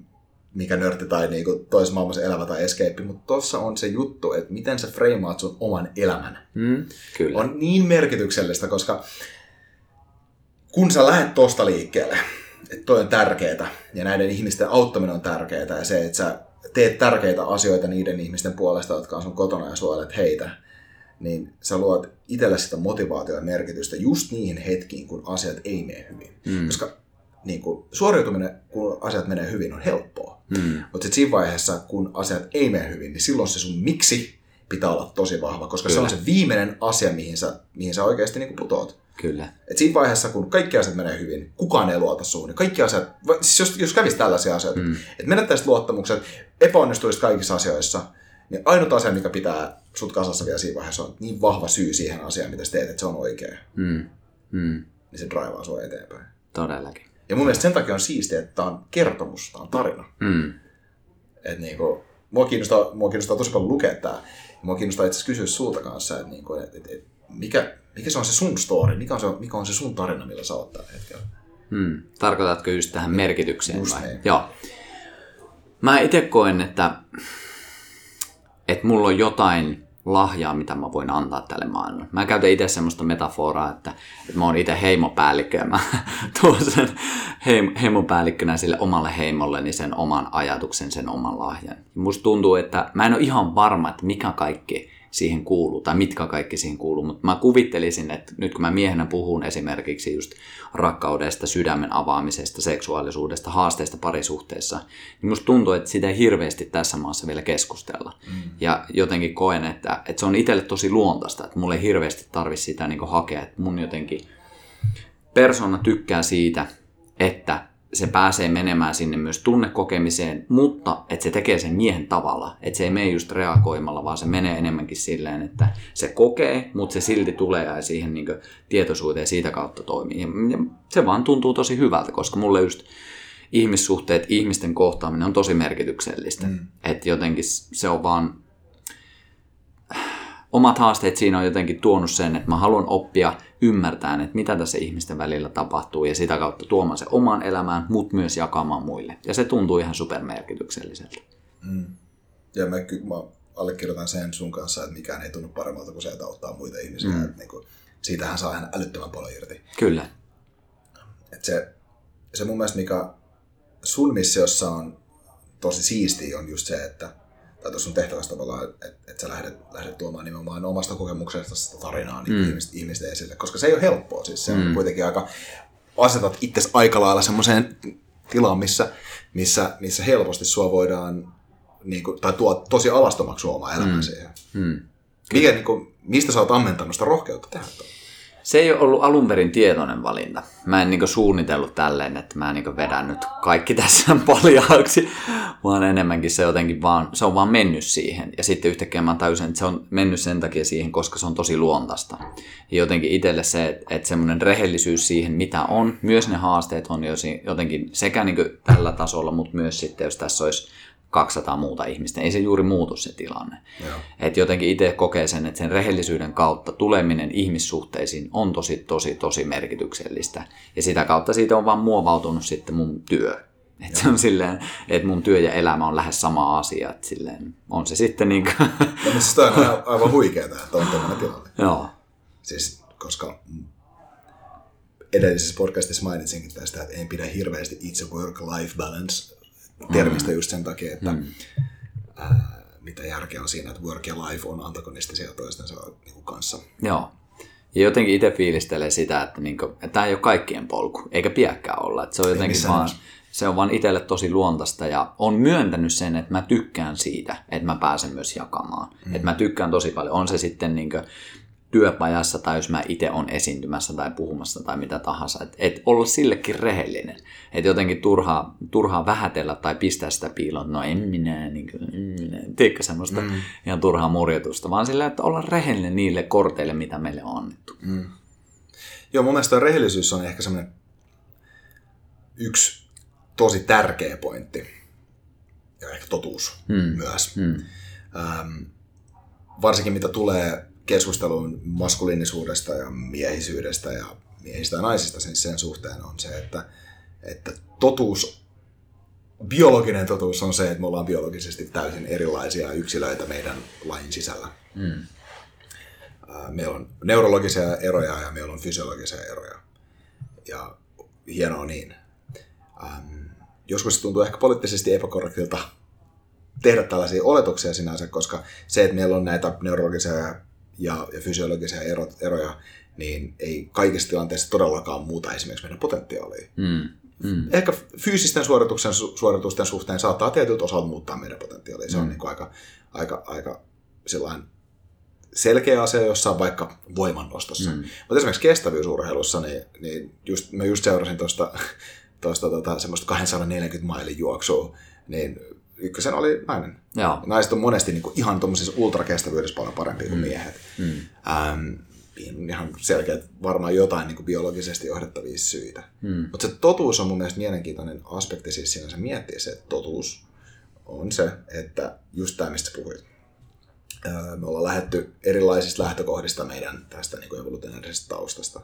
mikä nörtti tai niinku toisessa maailmassa elävä tai escape, mutta tossa on se juttu, että miten sä freimaat sun oman elämän. Mm. Kyllä. On niin merkityksellistä, koska kun sä lähdet tosta liikkeelle, että toi on tärkeää ja näiden ihmisten auttaminen on tärkeää ja se, että sä teet tärkeitä asioita niiden ihmisten puolesta, jotka on sun kotona ja suojelet heitä, niin sä luot itselle sitä motivaatiota ja merkitystä just niihin hetkiin, kun asiat ei mene hyvin. Mm. Koska niin kuin, suoriutuminen, kun asiat menee hyvin, on helppoa. Mm. Mutta sitten siinä vaiheessa, kun asiat ei mene hyvin, niin silloin se sun miksi pitää olla tosi vahva, koska Kyllä. se on se viimeinen asia, mihin sä, mihin sä oikeasti niin putoat. Kyllä. Et siinä vaiheessa, kun kaikki asiat menee hyvin, kukaan ei luota suun. Niin kaikki asiat, siis jos, jos kävisi tällaisia asioita, mm. että menettäisit luottamukset, epäonnistuisit kaikissa asioissa, niin ainut asia, mikä pitää sut kasassa vielä siinä vaiheessa, on niin vahva syy siihen asiaan, mitä sä teet, että se on oikea. Mm. Mm. Niin se draivaa sua eteenpäin. Todellakin. Ja mun mielestä sen takia on siistiä, että tämä on kertomus, tämä on tarina. Mm. Että niinku, mua, kiinnostaa, mua kiinnostaa tosi paljon lukea tämä. Mua kiinnostaa itse asiassa kysyä sulta kanssa, että niinku, et, et, et, mikä, mikä se on se sun story, mikä on se, mikä on se sun tarina, millä sä oot tällä hetkellä. Hmm. Tarkoitatko just tähän merkitykseen Just vai? niin. Joo. Mä itse koen, että, että mulla on jotain lahjaa, mitä mä voin antaa tälle maailmalle. Mä käytän itse semmoista metaforaa, että, että mä oon itse heimopäällikkö ja mä tuon sen heim, heimopäällikkönä sille omalle heimolleni sen oman ajatuksen, sen oman lahjan. Ja musta tuntuu, että mä en ole ihan varma, että mikä kaikki siihen kuuluu, tai mitkä kaikki siihen kuuluu, mutta mä kuvittelisin, että nyt kun mä miehenä puhun esimerkiksi just rakkaudesta, sydämen avaamisesta, seksuaalisuudesta, haasteista parisuhteessa, niin musta tuntuu, että sitä ei hirveästi tässä maassa vielä keskustella. Mm. Ja jotenkin koen, että, että se on itselle tosi luontaista, että mulle ei hirveästi tarvi sitä niin hakea, että mun jotenkin persona tykkää siitä, että se pääsee menemään sinne myös tunnekokemiseen, mutta että se tekee sen miehen tavalla. Että se ei mene just reagoimalla, vaan se menee enemmänkin silleen, että se kokee, mutta se silti tulee ja siihen niin tietoisuuteen siitä kautta toimii. Ja se vaan tuntuu tosi hyvältä, koska mulle just ihmissuhteet, ihmisten kohtaaminen on tosi merkityksellistä. Mm. Että jotenkin se on vaan... Omat haasteet siinä on jotenkin tuonut sen, että mä haluan oppia ymmärtämään, että mitä tässä ihmisten välillä tapahtuu ja sitä kautta tuomaan se omaan elämään, mutta myös jakamaan muille. Ja se tuntuu ihan supermerkitykselliseltä. Mm. Ja mä, mä allekirjoitan sen sun kanssa, että mikään ei tunnu paremmalta kuin se, että auttaa muita ihmisiä. Mm. Että niin kuin, siitähän saa ihan älyttömän paljon irti. Kyllä. Et se, se mun mielestä, mikä sun missiossa on tosi siistiä, on just se, että tai tuossa on tehtävästä tavallaan, että, että sä lähdet, lähdet tuomaan nimenomaan omasta kokemuksesta sitä tarinaa niin mm. ihmisten, ihmisten esille, koska se ei ole helppoa. Siis se mm. on kuitenkin aika, asetat itse aika lailla semmoiseen tilaan, missä, missä, missä helposti sua voidaan, niin kuin, tai tuo tosi alastomaksi oma elämän mm. siihen. Mm. Mikä, niin kuin, mistä sä oot ammentanut sitä rohkeutta tehdä tuo? Se ei ole ollut alun perin tietoinen valinta. Mä en niin suunnitellut tälleen, että mä niin vedän nyt kaikki tässä paljaaksi, vaan enemmänkin se jotenkin vaan, se on vaan mennyt siihen. Ja sitten yhtäkkiä mä tajusin, että se on mennyt sen takia siihen, koska se on tosi luontaista. Ja jotenkin itselle se, että, semmoinen rehellisyys siihen, mitä on, myös ne haasteet on jotenkin sekä niin tällä tasolla, mutta myös sitten, jos tässä olisi 200 muuta ihmistä. Ei se juuri muutu se tilanne. Et jotenkin itse kokee sen, että sen rehellisyyden kautta tuleminen ihmissuhteisiin on tosi, tosi, tosi merkityksellistä. Ja sitä kautta siitä on vaan muovautunut sitten mun työ. Et se on silleen, että mun työ ja elämä on lähes sama asia. Et silleen, on se sitten niin kuin... No, mutta se on aivan huikeaa, että on tämmöinen tilanne. Joo. Siis, koska edellisessä podcastissa mainitsinkin tästä, että en pidä hirveästi itse work-life balance termistä just sen takia, että mm. ää, mitä järkeä on siinä, että work ja life on antagonistisia toistensa niin kanssa. Joo. Ja jotenkin itse fiilistelee sitä, että, niin kuin, että tämä ei ole kaikkien polku, eikä piäkkää olla. Että se on jotenkin vaan, se on vaan itselle tosi luontaista ja on myöntänyt sen, että mä tykkään siitä, että mä pääsen myös jakamaan. Mm. Että mä tykkään tosi paljon. On se sitten niin kuin, työpajassa tai jos mä itse on esiintymässä tai puhumassa tai mitä tahansa. Että et olla sillekin rehellinen. Että jotenkin turhaa, turhaa vähätellä tai pistää sitä piiloon, no en minä, niin kuin, en minä. Tiedätkö semmoista mm. ihan turhaa murjotusta, vaan sillä, että olla rehellinen niille korteille, mitä meille on annettu. Mm. Joo, mun mielestä rehellisyys on ehkä semmoinen yksi tosi tärkeä pointti. Ja ehkä totuus mm. myös. Mm. Ähm, varsinkin mitä tulee keskusteluun maskuliinisuudesta ja miehisyydestä ja miehistä ja naisista sen, sen suhteen on se, että, että totuus, biologinen totuus on se, että me ollaan biologisesti täysin erilaisia yksilöitä meidän lain sisällä. Mm. Meillä on neurologisia eroja ja meillä on fysiologisia eroja. Ja hienoa niin. Ähm, joskus se tuntuu ehkä poliittisesti epäkorrektilta tehdä tällaisia oletuksia sinänsä, koska se, että meillä on näitä neurologisia ja ja, ja fysiologisia erot, eroja, niin ei kaikissa tilanteissa todellakaan muuta esimerkiksi meidän potentiaalia. Mm. Mm. Ehkä fyysisten suoritusten, suoritusten suhteen saattaa tietyt osat muuttaa meidän potentiaalia. Se mm. on niin kuin aika, aika, aika sellainen selkeä asia jossain vaikka voimannostossa. Mm. Mutta esimerkiksi kestävyysurheilussa, niin, niin just, mä just seurasin tuosta tuosta tota, semmoista 240 mailin juoksua, niin ykkösen oli nainen. Joo. Naiset on monesti niin kuin ihan tuommoisessa ultrakestävyydessä paljon parempia kuin mm. miehet. Mm. Ähm, ihan selkeät varmaan jotain niin kuin biologisesti johdettavia syitä. Mm. Mutta se totuus on mun mielestä mielenkiintoinen aspekti siis sinänsä miettiä se, että totuus on se, että just tämä, mistä puhuit. me ollaan lähetty erilaisista lähtökohdista meidän tästä niin evolutionaarisesta taustasta.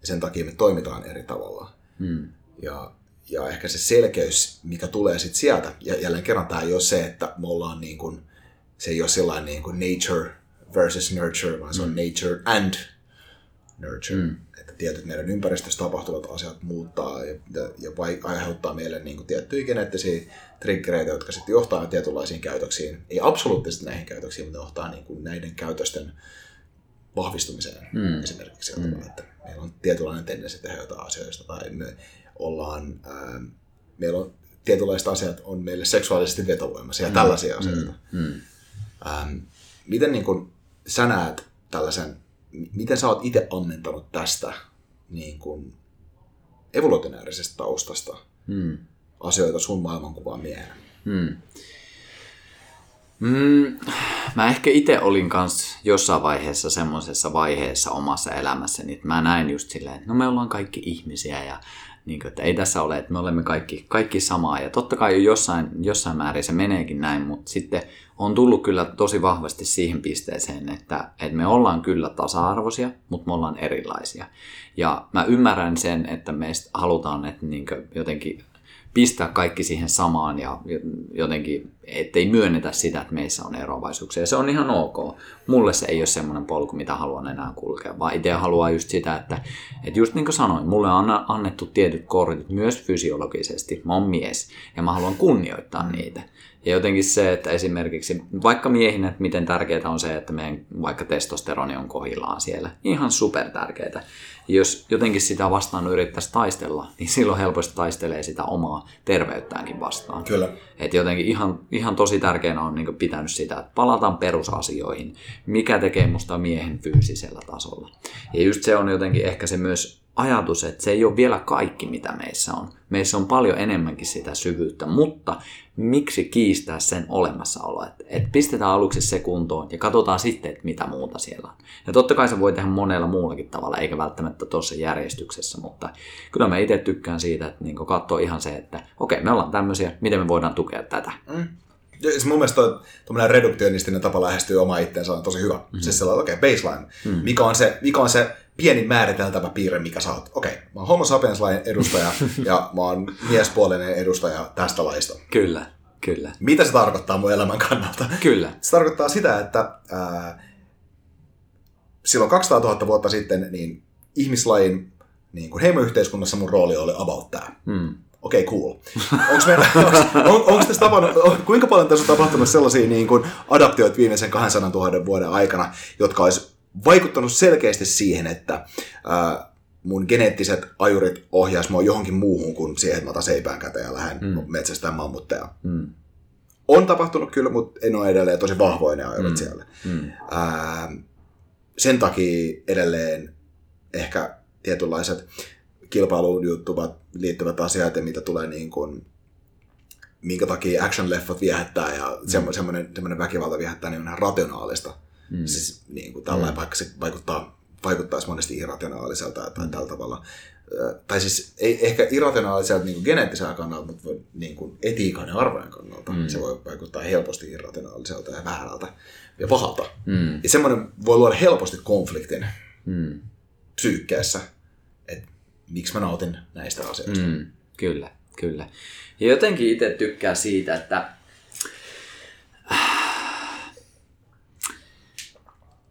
Ja sen takia me toimitaan eri tavalla. Mm. Ja ja ehkä se selkeys, mikä tulee sitten sieltä, ja jälleen kerran tämä ei ole se, että me ollaan niin kuin, se ei ole sellainen niin kuin nature versus nurture, vaan se on mm. nature and nurture. Mm. Että tietyt meidän ympäristössä tapahtuvat asiat muuttaa ja, ja, ja vai, aiheuttaa meille niin kuin tiettyjä geneettisiä triggereitä, jotka sitten johtaa tietynlaisiin käytöksiin. Ei absoluuttisesti näihin käytöksiin, mutta ne johtaa niin kuin näiden käytösten vahvistumiseen mm. esimerkiksi. Mm. Että meillä on tietynlainen tendenssi tehdä jotain asioista tai ollaan, ää, meillä on tietynlaiset asiat on meille seksuaalisesti vetovoimaisia ja mm. tällaisia mm. asioita. Mm. Ähm, miten niin kun, sä näet tällaisen, miten sä oot itse ammentanut tästä niin kun, evolutionäärisestä taustasta mm. asioita sun maailmankuvaan miehenä? Mm. Mm, mä ehkä itse olin kans jossain vaiheessa semmoisessa vaiheessa omassa elämässäni, että mä näin just silleen, että no me ollaan kaikki ihmisiä ja Niin kuin, että ei tässä ole, että me olemme kaikki, kaikki samaa. Ja totta kai jossain, jossain määrin se meneekin näin, mutta sitten on tullut kyllä tosi vahvasti siihen pisteeseen, että, että me ollaan kyllä tasa-arvoisia, mutta me ollaan erilaisia. Ja mä ymmärrän sen, että meistä halutaan että niin jotenkin pistää kaikki siihen samaan ja jotenkin, ettei myönnetä sitä, että meissä on eroavaisuuksia. Ja se on ihan ok. Mulle se ei ole semmoinen polku, mitä haluan enää kulkea, vaan itse haluaa just sitä, että, että just niin kuin sanoin, mulle on annettu tietyt kortit myös fysiologisesti. Mä oon mies ja mä haluan kunnioittaa niitä. Ja jotenkin se, että esimerkiksi vaikka miehinä, että miten tärkeää on se, että meidän vaikka testosteroni on kohillaan siellä. Ihan super tärkeää. Jos jotenkin sitä vastaan yrittäisi taistella, niin silloin helposti taistelee sitä omaa terveyttäänkin vastaan. Kyllä. Et jotenkin ihan, ihan tosi tärkeänä on niin pitänyt sitä, että palataan perusasioihin. Mikä tekee musta miehen fyysisellä tasolla. Ja just se on jotenkin ehkä se myös ajatus, että se ei ole vielä kaikki, mitä meissä on. Meissä on paljon enemmänkin sitä syvyyttä, mutta miksi kiistää sen olemassaolo? Että et pistetään aluksi se kuntoon ja katsotaan sitten, että mitä muuta siellä on. Ja totta kai se voi tehdä monella muullakin tavalla, eikä välttämättä tuossa järjestyksessä, mutta kyllä mä itse tykkään siitä, että niin katsoo ihan se, että okei, me ollaan tämmöisiä, miten me voidaan tukea tätä. Mm. Ja siis mun mielestä tuommoinen reduktionistinen tapa lähestyä omaa itseensä on tosi hyvä. Mm-hmm. Siis sellainen, okei, okay, baseline. Mm-hmm. Mikä, on se, mikä on se pieni määriteltävä piirre, mikä sä oot. Okei, okay, mä oon homo sapiens lain edustaja ja mä oon miespuolinen edustaja tästä laista. Kyllä, kyllä. Mitä se tarkoittaa mun elämän kannalta? Kyllä. Se tarkoittaa sitä, että ää, silloin 200 000 vuotta sitten niin ihmislajin niin kuin heimoyhteiskunnassa mun rooli oli about tämä. Mm okei, okay, cool. Onko meillä, onks, on, onks tässä tapannut, on, kuinka paljon tässä on tapahtunut sellaisia niin kuin adaptioita viimeisen 200 000 vuoden aikana, jotka olisi vaikuttanut selkeästi siihen, että ää, mun geneettiset ajurit ohjaisi mua johonkin muuhun kuin siihen, että mä otan seipään käteen ja lähden mm. metsästään mammutteja. Mm. On tapahtunut kyllä, mutta en ole edelleen tosi vahvoja ne ajurit mm. siellä. Mm. Ää, sen takia edelleen ehkä tietynlaiset kilpailuun juttuvat, liittyvät asiat ja mitä tulee niin kuin, minkä takia action-leffat viehättää ja mm. semmoinen, semmoinen väkivalta viehättää, niin on ihan rationaalista. Mm. Siis niin kuin tällainen, mm. vaikka se vaikuttaa, vaikuttaisi monesti irrationaaliselta tai mm. tällä tavalla. Tai siis ei ehkä irrationaaliselta niin geneettisellä kannalta, mutta niin kuin etiikan ja arvojen kannalta mm. se voi vaikuttaa helposti irrationaaliselta ja väärältä ja pahalta. Mm. Ja semmoinen voi luoda helposti konfliktin mm. psyykkeessä, että miksi mä nautin näistä asioista. Mm, kyllä, kyllä. Ja jotenkin itse tykkää siitä, että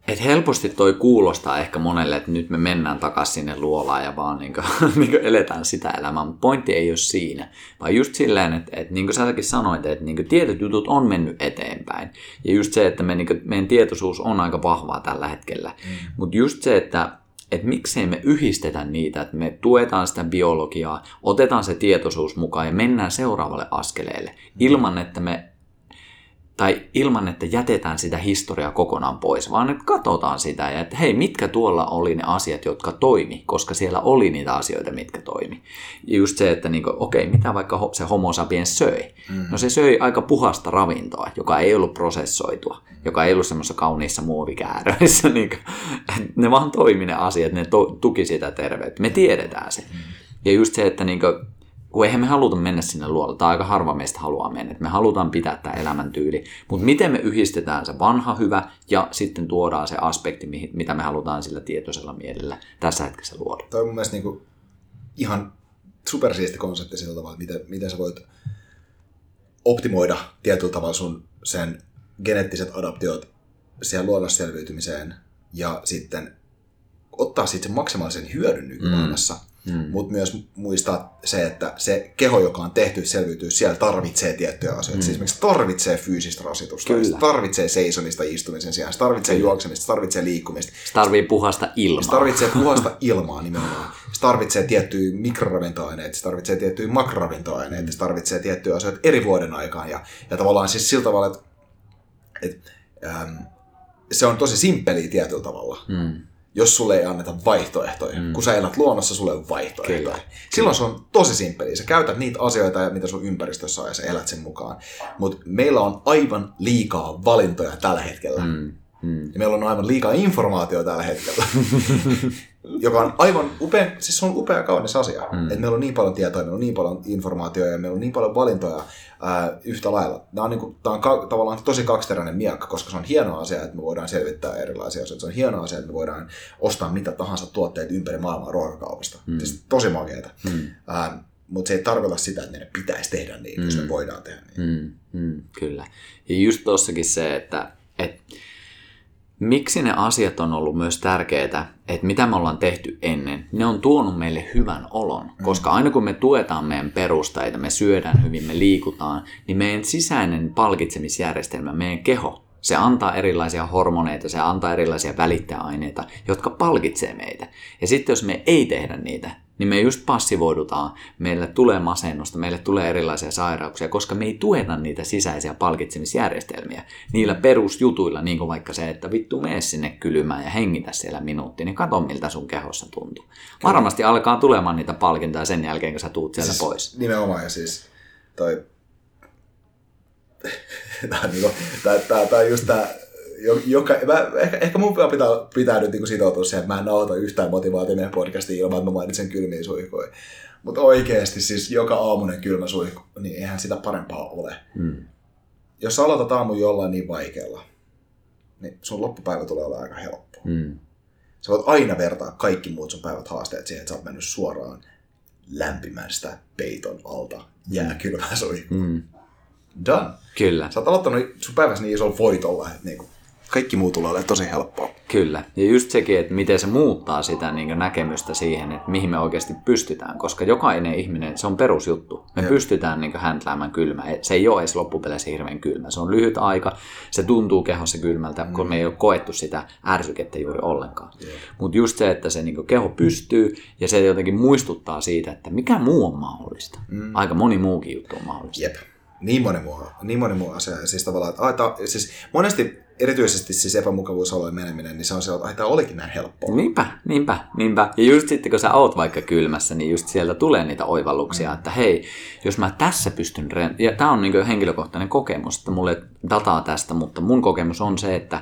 et helposti toi kuulostaa ehkä monelle, että nyt me mennään takaisin sinne luolaan ja vaan niin kuin, niin kuin eletään sitä elämää. Mutta pointti ei ole siinä, vaan just silleen, että, että niin kuin säkin sanoit, että niin kuin tietyt jutut on mennyt eteenpäin. Ja just se, että me, niin kuin, meidän tietoisuus on aika vahvaa tällä hetkellä. Mm. Mutta just se, että että miksei me yhdistetä niitä, että me tuetaan sitä biologiaa, otetaan se tietoisuus mukaan ja mennään seuraavalle askeleelle ilman, että me tai ilman, että jätetään sitä historiaa kokonaan pois, vaan että katsotaan sitä ja että hei, mitkä tuolla oli ne asiat, jotka toimi, koska siellä oli niitä asioita, mitkä toimi. Ja just se, että niinku, okei, mitä vaikka se homo sapiens söi? Mm. No se söi aika puhasta ravintoa, joka ei ollut prosessoitua, joka ei ollut semmoisessa kauniissa muovikääröissä. Niinku, ne vaan toimi ne asiat, ne to, tuki sitä terveyttä. Me tiedetään se. Mm. Ja just se, että niinku, kun eihän me haluta mennä sinne luolle, tai aika harva meistä haluaa mennä, me halutaan pitää tämä elämäntyyli, mutta miten me yhdistetään se vanha hyvä ja sitten tuodaan se aspekti, mitä me halutaan sillä tietoisella mielellä tässä hetkessä luoda. Tämä on mun mielestä niinku ihan supersiisti konsepti sillä tavalla, että miten, miten sä voit optimoida tietyllä tavalla sun sen geneettiset adaptiot siihen luonnossa selviytymiseen ja sitten ottaa sitten sen maksimaalisen hyödyn nykymaailmassa. Mm Mm. Mutta myös muistaa se, että se keho, joka on tehty selviytyä, siellä tarvitsee tiettyjä asioita. Mm. Siis esimerkiksi tarvitsee fyysistä rasitusta, Kyllä. se tarvitsee seisomista istumisen sijaan, se tarvitsee Kyllä. juoksemista, se tarvitsee liikkumista. Se tarvitsee puhasta ilmaa. Se tarvitsee puhasta ilmaa nimenomaan. Se tarvitsee tiettyjä mikroravintoaineita, se tarvitsee tiettyjä makroravintoaineita, se tarvitsee tiettyjä asioita eri vuoden aikaan. Ja, ja tavallaan siis sillä tavalla, että, että ähm, se on tosi simppeliä tietyllä tavalla. Mm jos sulle ei anneta vaihtoehtoja. Mm. Kun sä elät luonnossa, sulle on vaihtoehtoja. Kyllä. Silloin se on tosi simppeliä. Sä käytät niitä asioita, mitä sun ympäristössä on, ja sä elät sen mukaan. Mutta meillä on aivan liikaa valintoja tällä hetkellä. Mm. Mm. Ja meillä on aivan liikaa informaatiota tällä hetkellä, joka on aivan upea, siis se on upea kaunis asia. Mm. Että meillä on niin paljon tietoa, meillä on niin paljon informaatiota ja meillä on niin paljon valintoja ää, yhtä lailla. Tämä on, niin kuin, tämä on ka- tavallaan tosi kaksiteräinen miekka, koska se on hieno asia, että me voidaan selvittää erilaisia asioita. Se on hieno asia, että me voidaan ostaa mitä tahansa tuotteita ympäri maailmaa ruokakaupasta. Mm. Siis tosi makeeta. Mm. Ää, mutta se ei tarkoita sitä, että meidän pitäisi tehdä niin, mm. jos me mm. voidaan tehdä niin. Mm, mm, kyllä. Ja just tossakin se, että, että miksi ne asiat on ollut myös tärkeitä, että mitä me ollaan tehty ennen, ne on tuonut meille hyvän olon. Mm. Koska aina kun me tuetaan meidän perusteita, me syödään hyvin, me liikutaan, niin meidän sisäinen palkitsemisjärjestelmä, meidän keho, se antaa erilaisia hormoneita, se antaa erilaisia välittäjäaineita, jotka palkitsee meitä. Ja sitten jos me ei tehdä niitä, niin me just passivoidutaan, meille tulee masennusta, meille tulee erilaisia sairauksia, koska me ei tueta niitä sisäisiä palkitsemisjärjestelmiä niillä perusjutuilla, niin kuin vaikka se, että vittu mene sinne kylmään ja hengitä siellä minuutti, niin kato miltä sun kehossa tuntuu. Varmasti alkaa tulemaan niitä palkintoja sen jälkeen, kun sä tuut sieltä siis, pois. Nimenomaan, ja siis toi... tämä on, niinku, tää, tää, tää on just tää joka, mä, ehkä, ehkä mun pitää, pitää nyt niin sitoutua siihen, että mä en nauta yhtään motivaatio podcastia ilman, että mä mainitsen kylmiä suihkuja. Mutta oikeasti siis joka aamunen kylmä suihku, niin eihän sitä parempaa ole. Mm. Jos sä aloitat aamun jollain niin vaikealla, niin sun loppupäivä tulee olla aika helppo. Mm. Sä voit aina vertaa kaikki muut sun päivät haasteet siihen, että sä oot mennyt suoraan lämpimästä peiton alta jääkylmään suihkuun. Mm. Done. Kyllä. Sä oot aloittanut sun päivässä niin isolla voitolla, että niinku, kaikki muu tulee olemaan tosi helppoa. Kyllä. Ja just sekin, että miten se muuttaa sitä niin näkemystä siihen, että mihin me oikeasti pystytään. Koska jokainen ihminen, se on perusjuttu. Me Jep. pystytään niin häntläämään kylmä. Se ei ole edes loppupeleissä hirveän kylmä. Se on lyhyt aika. Se tuntuu kehossa kylmältä, mm. kun me ei ole koettu sitä ärsykettä juuri ollenkaan. Mutta just se, että se niin keho pystyy ja se jotenkin muistuttaa siitä, että mikä muu on mahdollista. Mm. Aika moni muukin juttu on mahdollista. Jep. Niin moni muu, niin moni muu asia. Siis tavallaan, että, aita, siis monesti erityisesti siis epämukavuusolojen meneminen, niin se on se, että tämä olikin näin helppoa. Niinpä, niinpä, niinpä. Ja just sitten, kun sä oot vaikka kylmässä, niin just sieltä tulee niitä oivalluksia, mm. että hei, jos mä tässä pystyn, re- ja tämä on niin henkilökohtainen kokemus, että mulle dataa tästä, mutta mun kokemus on se, että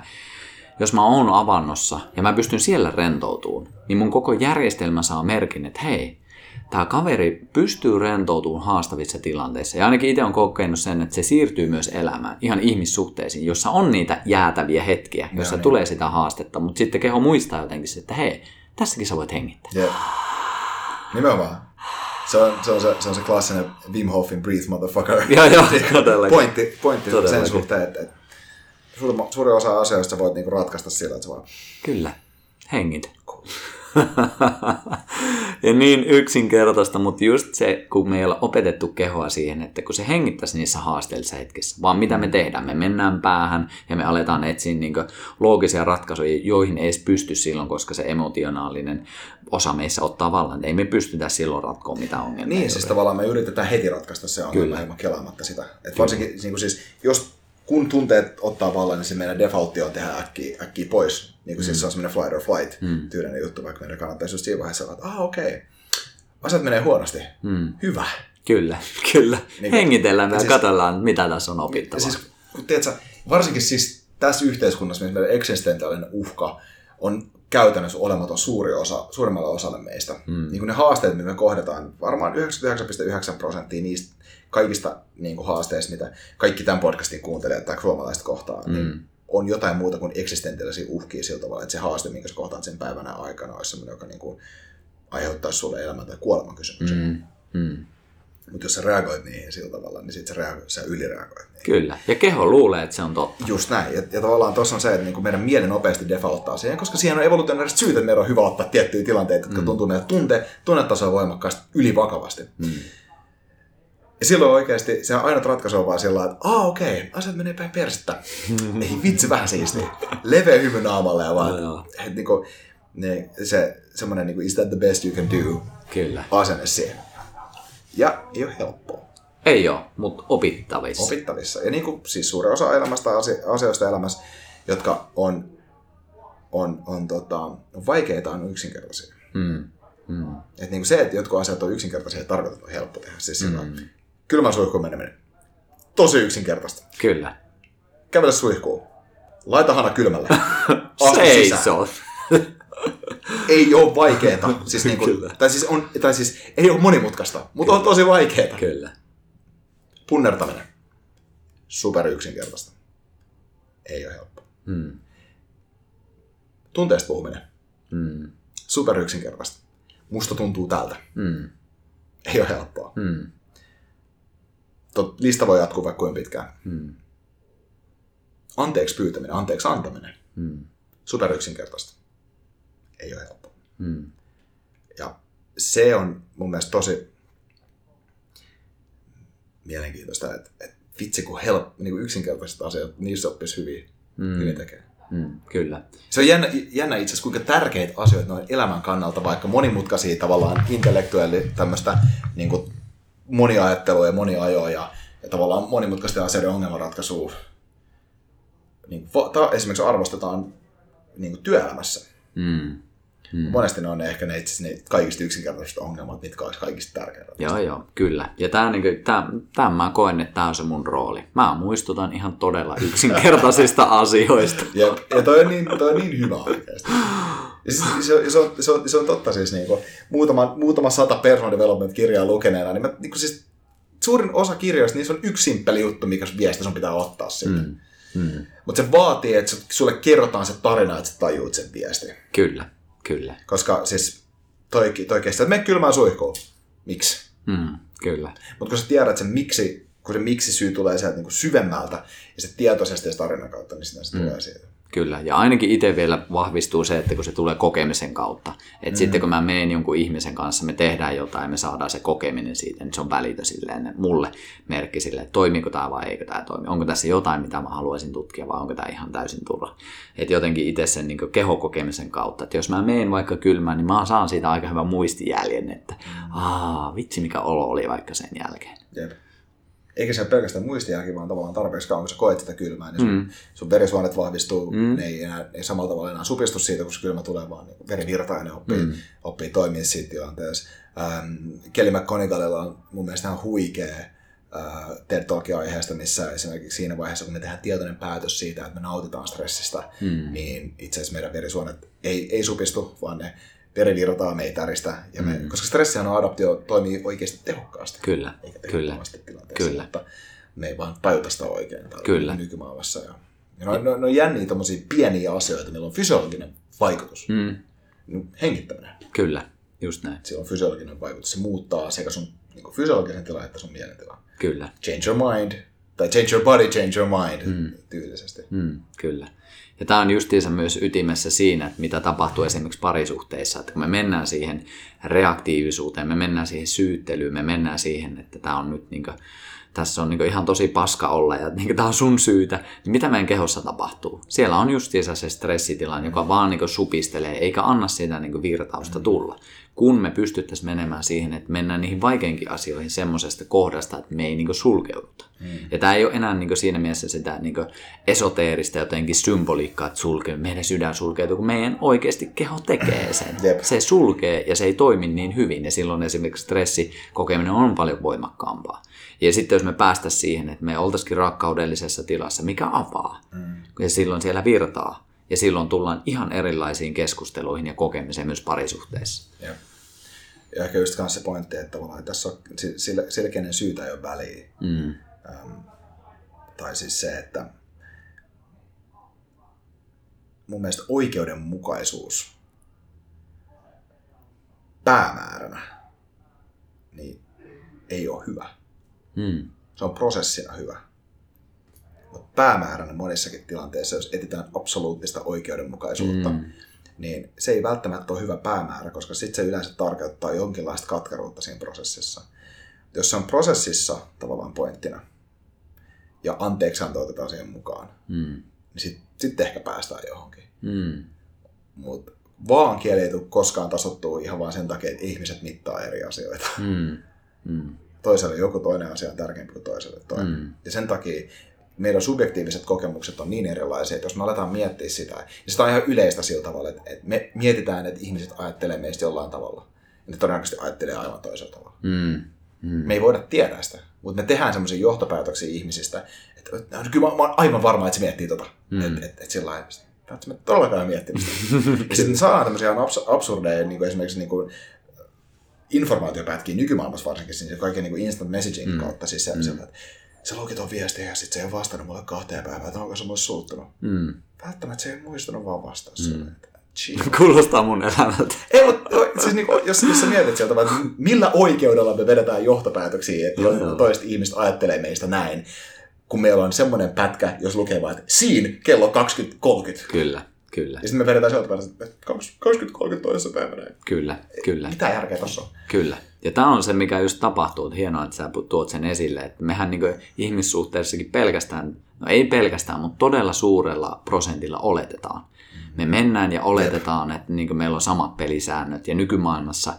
jos mä oon avannossa ja mä pystyn siellä rentoutumaan, niin mun koko järjestelmä saa merkin, että hei, tämä kaveri pystyy rentoutumaan haastavissa tilanteissa. Ja ainakin itse on kokenut sen, että se siirtyy myös elämään, ihan ihmissuhteisiin, jossa on niitä jäätäviä hetkiä, jossa ja, tulee niin. sitä haastetta, mutta sitten keho muistaa jotenkin että hei, tässäkin sä voit hengittää. Yeah. Nimenomaan. Se on se, on se, se, on se klassinen Wim Hofin breathe motherfucker. Joo, joo, todellakin. Pointti, pointti todellakin. sen suhteen, että, että suuri osa asioista voit niinku ratkaista sillä, että sä vaan... Kyllä, hengit. Cool. Ja niin yksinkertaista, mutta just se, kun me ei opetettu kehoa siihen, että kun se hengittäisi niissä haasteellisissa hetkissä, vaan mitä me tehdään, me mennään päähän ja me aletaan etsiä niin loogisia ratkaisuja, joihin ei edes pysty silloin, koska se emotionaalinen osa meissä ottaa vallan. Ei me pystytä silloin ratkoa mitään ongelmia. Niin, siis tavallaan me yritetään heti ratkaista se ongelma ilman kelaamatta sitä. Et varsinkin niin kuin siis, jos kun tunteet ottaa vallan, niin se meidän defaultti on tehdä äkkiä, äkkiä pois. Niin kuin siis mm. siis se on semmoinen flight or flight mm. tyylinen juttu, vaikka meidän kannattaisi just siinä vaiheessa olla, että ah okei, okay. asiat menee huonosti. Mm. Hyvä. Kyllä, kyllä. Niin, Hengitellään ja siis, katsellaan, mitä tässä on opittavaa. Siis, tiedätkö, varsinkin siis tässä yhteiskunnassa, missä meidän eksistentiaalinen uhka on käytännössä olematon suuri osa, suurimmalle osalle meistä. Mm. Niin kuin ne haasteet, mitä me kohdataan, varmaan 99,9 prosenttia niistä kaikista niin kuin haasteista, mitä kaikki tämän podcastin kuuntelijat tai suomalaiset kohtaa, niin mm. niin on jotain muuta kuin eksistentiaalisia uhkia sillä tavalla, että se haaste, minkä sä kohtaat sen päivänä aikana, olisi sellainen, joka niin kuin aiheuttaisi sulle elämän tai kuoleman kysymyksen. Mm. Mm. Mutta jos sä reagoit niihin sillä tavalla, niin sit sä, reagoit, sä ylireagoit niihin. Kyllä, ja keho luulee, että se on totta. Just näin, ja, ja tavallaan tuossa on se, että niinku meidän mieli nopeasti defaulttaa siihen, koska siihen on evolutionaariset syyt, että meidän on hyvä ottaa tiettyjä tilanteita, jotka mm. tuntuu meidän tunte, tunnetasoa voimakkaasti ylivakavasti. Mm. Ja silloin oikeasti se aina ratkaisu on vaan sillä että aa okei, okay, asiat menee päin persettä. Ei vitsi vähän siisti. Leveä hymy naamalle ja vaan, no, että niinku, ne, se semmoinen niinku, is that the best you can do? Kyllä. Asenne siihen. Ja ei ole helppoa. Ei ole, mutta opittavissa. Opittavissa. Ja niin kuin, siis suuri osa elämästä, asioista elämässä, jotka on, on, on, tota, on vaikeita, on yksinkertaisia. Mm. Mm. Et niin kuin se, että jotkut asiat on yksinkertaisia, että on helppo tehdä. Siis mm. Kylmän suihkuun meneminen. Tosi yksinkertaista. Kyllä. Kävele suihkuun. Laita hana kylmällä. Seisoo. Ei ole vaikeeta. Siis niinku, Kyllä. tai, siis on, tai siis ei ole monimutkaista, mutta on tosi vaikeeta. Kyllä. Punnertaminen. Super yksinkertaista. Ei ole helppo. Mm. Tunteesta puhuminen. Mm. Super yksinkertaista. Musta tuntuu tältä. Mm. Ei ole helppoa. Mm. Tot, lista voi jatkuu vaikka kuinka pitkään. Mm. Anteeksi pyytäminen, anteeksi antaminen. Mm. Super yksinkertaista. Ei ole helppoa. Mm. Ja se on mun mielestä tosi mielenkiintoista, että, että vitsi kun help, niin kuin yksinkertaiset asiat, niissä oppisi hyvin, mm. hyvin tekemään. Mm. Kyllä. Se on jännä, jännä itse asiassa, kuinka tärkeitä asioita noin elämän kannalta, vaikka monimutkaisia tavallaan intellektuelli tämmöistä niin kuin moniajattelua ja moniajoa ja, ja tavallaan monimutkaisten asioiden ongelmanratkaisua niin kuin, ta, esimerkiksi arvostetaan niin kuin työelämässä. Mm. Mm. Monesti ne on ne ehkä ne, itse ne kaikista yksinkertaiset ongelmat, mitkä olisi kaikista tärkeintä. Joo, joo, kyllä. Ja tämä, niin tämä mä koen, että tämä on se mun rooli. Mä muistutan ihan todella yksinkertaisista asioista. Ja, ja toi, on niin, toi on niin hyvä oikeasti. Se, on, se, on, se, on, se on totta siis niin kuin, muutama, muutama sata personal development-kirjaa lukeneena, niin, mä, niin kuin siis, suurin osa kirjoista, niissä on yksi simppeli juttu, mikä viesti sun pitää ottaa siitä. Mm. Mm. Mutta se vaatii, että sulle kerrotaan se tarina, että sä tajuut sen viesti. Kyllä, kyllä. Koska siis toi, toi kestää, että mene kylmään suihkuun. Miksi? Mm, kyllä. Mutta kun sä tiedät sen miksi, kun se miksi syy tulee sieltä niin syvemmältä ja se tietoisesti ja tarinan kautta, niin sitä se mm. tulee siitä. Kyllä, ja ainakin itse vielä vahvistuu se, että kun se tulee kokemisen kautta. Että mm. sitten kun mä menen jonkun ihmisen kanssa, me tehdään jotain ja me saadaan se kokeminen siitä, niin se on välitä silleen mulle merkki silleen, että toimiiko tämä vai eikö tämä toimi. Onko tässä jotain, mitä mä haluaisin tutkia vai onko tämä ihan täysin turha. Että jotenkin itse sen niin kehokokemisen kautta, että jos mä menen vaikka kylmään, niin mä saan siitä aika hyvän muistijäljen, että mm. aa, vitsi mikä olo oli vaikka sen jälkeen. Jep eikä se ole pelkästään muistijälki, vaan tavallaan tarpeeksi kauan, kun sä koet sitä kylmää, niin sun, mm. sun verisuonet vahvistuu, mm. ne ei, enää, ei samalla tavalla enää supistu siitä, kun se kylmä tulee, vaan niin veri virtaa ja ne oppii, mm. oppii toimia siitä tilanteessa. Ähm, Kelly McConaugheylla on mun mielestä ihan huikea äh, TED Talkin aiheesta, missä esimerkiksi siinä vaiheessa, kun me tehdään tietoinen päätös siitä, että me nautitaan stressistä, mm. niin itse asiassa meidän verisuonet ei, ei supistu, vaan ne veri virtaa meitäristä, ja me, mm. koska stressihan on adaptio toimii oikeasti tehokkaasti. Kyllä, eikä kyllä, kyllä. Mutta me ei vaan tajuta sitä oikein kyllä. nykymaailmassa. Ja, ja ne, ne, ne on jänniä pieniä asioita, millä on fysiologinen vaikutus. Mm. Hengittäminen. Kyllä, just näin. Sillä on fysiologinen vaikutus. Se muuttaa sekä sun niin fysiologisen tilan että sun mielentilan. Kyllä. Change your mind, tai change your body, change your mind, mm. tyylisesti. Mm, kyllä. Ja tämä on justiinsa myös ytimessä siinä, että mitä tapahtuu esimerkiksi parisuhteissa, että kun me mennään siihen reaktiivisuuteen, me mennään siihen syyttelyyn, me mennään siihen, että tämä on nyt niin kuin, tässä on niin ihan tosi paska olla ja niin tämä on sun syytä, niin mitä meidän kehossa tapahtuu? Siellä on justiinsa se stressitila, joka vaan niin supistelee eikä anna sitä niin virtausta tulla kun me pystyttäisiin menemään siihen, että mennään niihin vaikeinkin asioihin semmoisesta kohdasta, että me ei niin sulkeuduta. Mm. Ja tämä ei ole enää niin siinä mielessä sitä niin esoteerista jotenkin symboliikkaa, että sulkee, meidän sydän sulkeutuu, kun meidän oikeasti keho tekee sen. Jep. Se sulkee ja se ei toimi niin hyvin ja silloin esimerkiksi stressikokeminen on paljon voimakkaampaa. Ja sitten jos me päästä siihen, että me oltaisikin rakkaudellisessa tilassa, mikä avaa, mm. ja silloin siellä virtaa, ja silloin tullaan ihan erilaisiin keskusteluihin ja kokemiseen myös parisuhteissa. Ja, ja ehkä just se pointti, että tavallaan tässä on selkeinen syytä ei ole väliä. Mm. Ähm, tai siis se, että mun mielestä oikeudenmukaisuus päämääränä niin ei ole hyvä. Mm. Se on prosessina hyvä päämääränä monissakin tilanteissa, jos etsitään absoluuttista oikeudenmukaisuutta, mm. niin se ei välttämättä ole hyvä päämäärä, koska sitten se yleensä tarkoittaa jonkinlaista katkeruutta siinä prosessissa. Jos se on prosessissa tavallaan pointtina, ja anteeksianto otetaan siihen mukaan, mm. niin sitten sit ehkä päästään johonkin. Mm. Mutta vaan kieli ei tule koskaan tasottua ihan vain sen takia, että ihmiset mittaa eri asioita. Mm. Mm. Toiselle joku toinen asia on tärkeämpi kuin toiselle toinen. Mm. Ja sen takia meidän subjektiiviset kokemukset on niin erilaisia, että jos me aletaan miettiä sitä, ja sitä on ihan yleistä sillä tavalla, että, että me mietitään, että ihmiset ajattelee meistä jollain tavalla, ja ne todennäköisesti ajattelee aivan toisella tavalla. Mm. Mm. Me ei voida tietää sitä, mutta me tehdään semmoisia johtopäätöksiä ihmisistä, että, että no, kyllä mä, mä oon aivan varma, että se miettii tota. Mm. Että et, et sillä lailla, välttämättä todellakaan miettimistä. ja sitten saadaan tämmöisiä abs- absurdeja, niin kuin esimerkiksi niin kuin informaatiopätkiä nykymaailmassa varsinkin, siis kaiken niin kuin instant messaging mm. kautta, siis se, mm. että sä lukit ton viestiä ja sitten se ei ole vastannut mulle kahteen päivään, että onko se mulle suuttunut. Mm. Välttämättä se ei muistanut vaan vastaa mm. Sulle. Kuulostaa mun elämältä. Ei, mutta siis niin jos, jos sä mietit sieltä, että millä oikeudella me vedetään johtopäätöksiä, että toiset ihmiset ajattelee meistä näin, kun meillä on semmoinen pätkä, jos lukee vaan, että siinä kello 20.30. Kyllä, kyllä. Ja sitten me vedetään sieltä että 20.30 toisessa päivänä. Kyllä, kyllä. Mitä järkeä tuossa on? Kyllä. Ja tämä on se, mikä just tapahtuu. Että hienoa, että sä tuot sen esille. Että mehän niin ihmissuhteessakin pelkästään, no ei pelkästään, mutta todella suurella prosentilla oletetaan. Me mennään ja oletetaan, että niin meillä on samat pelisäännöt. Ja nykymaailmassa,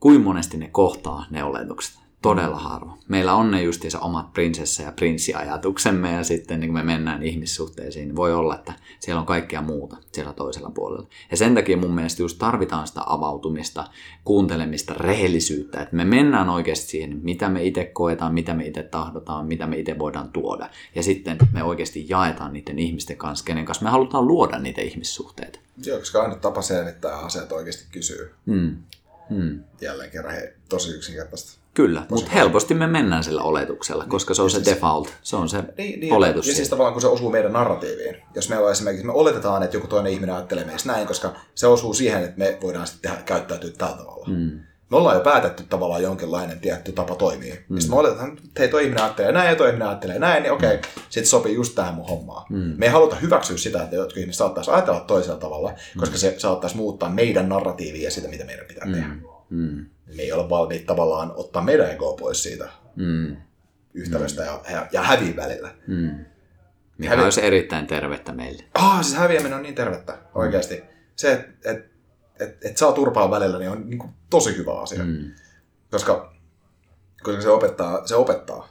kuin monesti ne kohtaa ne oletukset todella harva. Meillä on ne justiinsa omat prinsessa- ja prinssiajatuksemme ja sitten niin kun me mennään ihmissuhteisiin, niin voi olla, että siellä on kaikkea muuta siellä toisella puolella. Ja sen takia mun mielestä just tarvitaan sitä avautumista, kuuntelemista, rehellisyyttä, että me mennään oikeasti siihen, mitä me itse koetaan, mitä me itse tahdotaan, mitä me itse voidaan tuoda. Ja sitten me oikeasti jaetaan niiden ihmisten kanssa, kenen kanssa me halutaan luoda niitä ihmissuhteita. Joo, koska aina tapa selvittää asiat oikeasti kysyy. Hmm. Hmm. Jälleen kerran he, tosi yksinkertaista. Kyllä, mutta helposti me mennään sillä oletuksella, koska se on se siis, default, se on se niin, niin, oletus. Ja siis tavallaan kun se osuu meidän narratiiviin. Jos meillä on esimerkiksi, me oletetaan, että joku toinen ihminen ajattelee meistä näin, koska se osuu siihen, että me voidaan sitten tehdä, käyttäytyä tällä tavalla. Mm. Me ollaan jo päätetty tavallaan jonkinlainen tietty tapa toimia. Mm. Ja sitten me oletetaan, että hei, toi ihminen ajattelee näin ja toi ihminen ajattelee näin, niin okei, okay, mm. sitten sopii just tähän mun hommaan. Mm. Me ei haluta hyväksyä sitä, että jotkut ihmiset saattaisi ajatella toisella tavalla, koska mm. se saattaisi muuttaa meidän narratiivia ja sitä, mitä meidän pitää mm. tehdä. Mm me ei ole valmiit tavallaan ottaa meidän egoa pois siitä mm. yhtälöstä mm. ja, ja, häviin välillä. Mm. Mikä Hävi... olisi erittäin tervettä meille. Ah, siis häviäminen on niin tervettä oikeasti. Mm. Se, että et, et, et saa turpaa välillä, niin on niin kuin, tosi hyvä asia. Mm. Koska, koska se opettaa, se opettaa.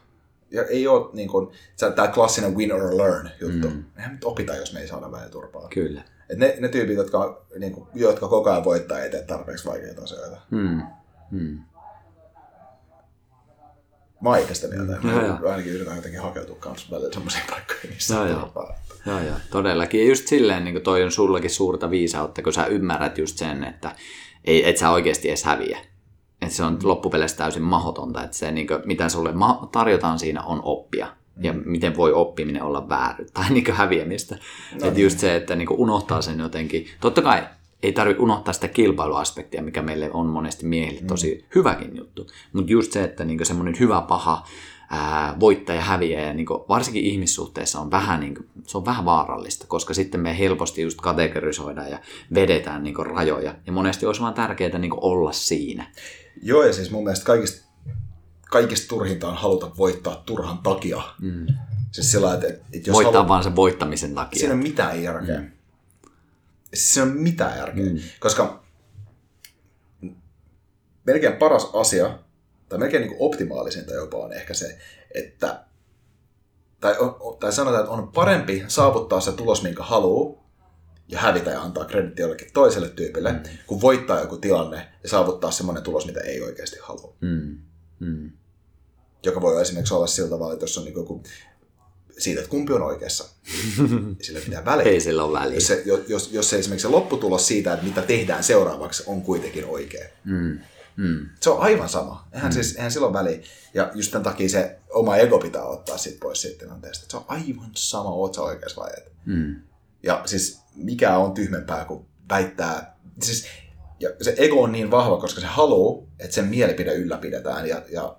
Ja ei ole niin kuin, tämä klassinen win or learn juttu. Mm. Eihän nyt opita, jos me ei saada välillä turpaa. Kyllä. Et ne, ne tyypit, jotka, niin kuin, jotka koko ajan voittaa, ei tee tarpeeksi vaikeita asioita. Mm. Hmm. Mä oon sitä mieltä. Mm. Mä ainakin yritän jotenkin hakeutua kanssa välillä semmoisiin paikkoihin, missä joo, joo. joo, joo, todellakin. Ja just silleen, niin toi on sullakin suurta viisautta, kun sä ymmärrät just sen, että ei, et sä oikeasti edes häviä. Että se on mm. loppupeleissä täysin mahdotonta, että se, niin kuin, mitä sulle tarjotaan siinä, on oppia. Ja miten voi oppiminen olla väärin tai niin häviämistä. No, että niin. just se, että niin unohtaa sen jotenkin. Totta kai ei tarvitse unohtaa sitä kilpailuaspektia, mikä meille on monesti miehille mm. tosi mm. hyväkin juttu. Mutta just se, että niinku semmoinen hyvä paha ää, voittaja häviää, ja niinku, varsinkin ihmissuhteissa on vähän, niinku, se on vähän vaarallista, koska sitten me helposti just kategorisoidaan ja vedetään niinku rajoja. Ja monesti olisi vaan tärkeää niinku olla siinä. Joo, ja siis mun mielestä kaikista, kaikista turhinta on haluta voittaa turhan takia. Mm. Siis sillä, että, että jos Voittaa haluat, vaan sen voittamisen takia. Siinä ei ole mitään järkeä. Mm se on mitään järkeä. Mm. Koska melkein paras asia, tai melkein niin optimaalisinta jopa on ehkä se, että tai, tai sanotaan, että on parempi saavuttaa se tulos, minkä haluaa, ja hävitä ja antaa kreditti jollekin toiselle tyypille, mm. kun voittaa joku tilanne ja saavuttaa semmoinen tulos, mitä ei oikeasti halua. Mm. Mm. Joka voi esimerkiksi olla sillä tavalla, että jos on niin joku siitä, että kumpi on oikeassa. Sillä pitää väliä. Ei sillä ole väliä. Jos, se, jos, jos se esimerkiksi se lopputulos siitä, että mitä tehdään seuraavaksi, on kuitenkin oikea. Mm. Mm. Se on aivan sama. Eihän, mm. siis, eihän silloin väliä. Ja just tämän takia se oma ego pitää ottaa sit pois siitä tilanteesta. Se on aivan sama, oot sä oikeassa vai et. Mm. Ja siis mikä on tyhmempää kuin väittää, siis ja se ego on niin vahva, koska se haluaa, että sen mielipide ylläpidetään ja, ja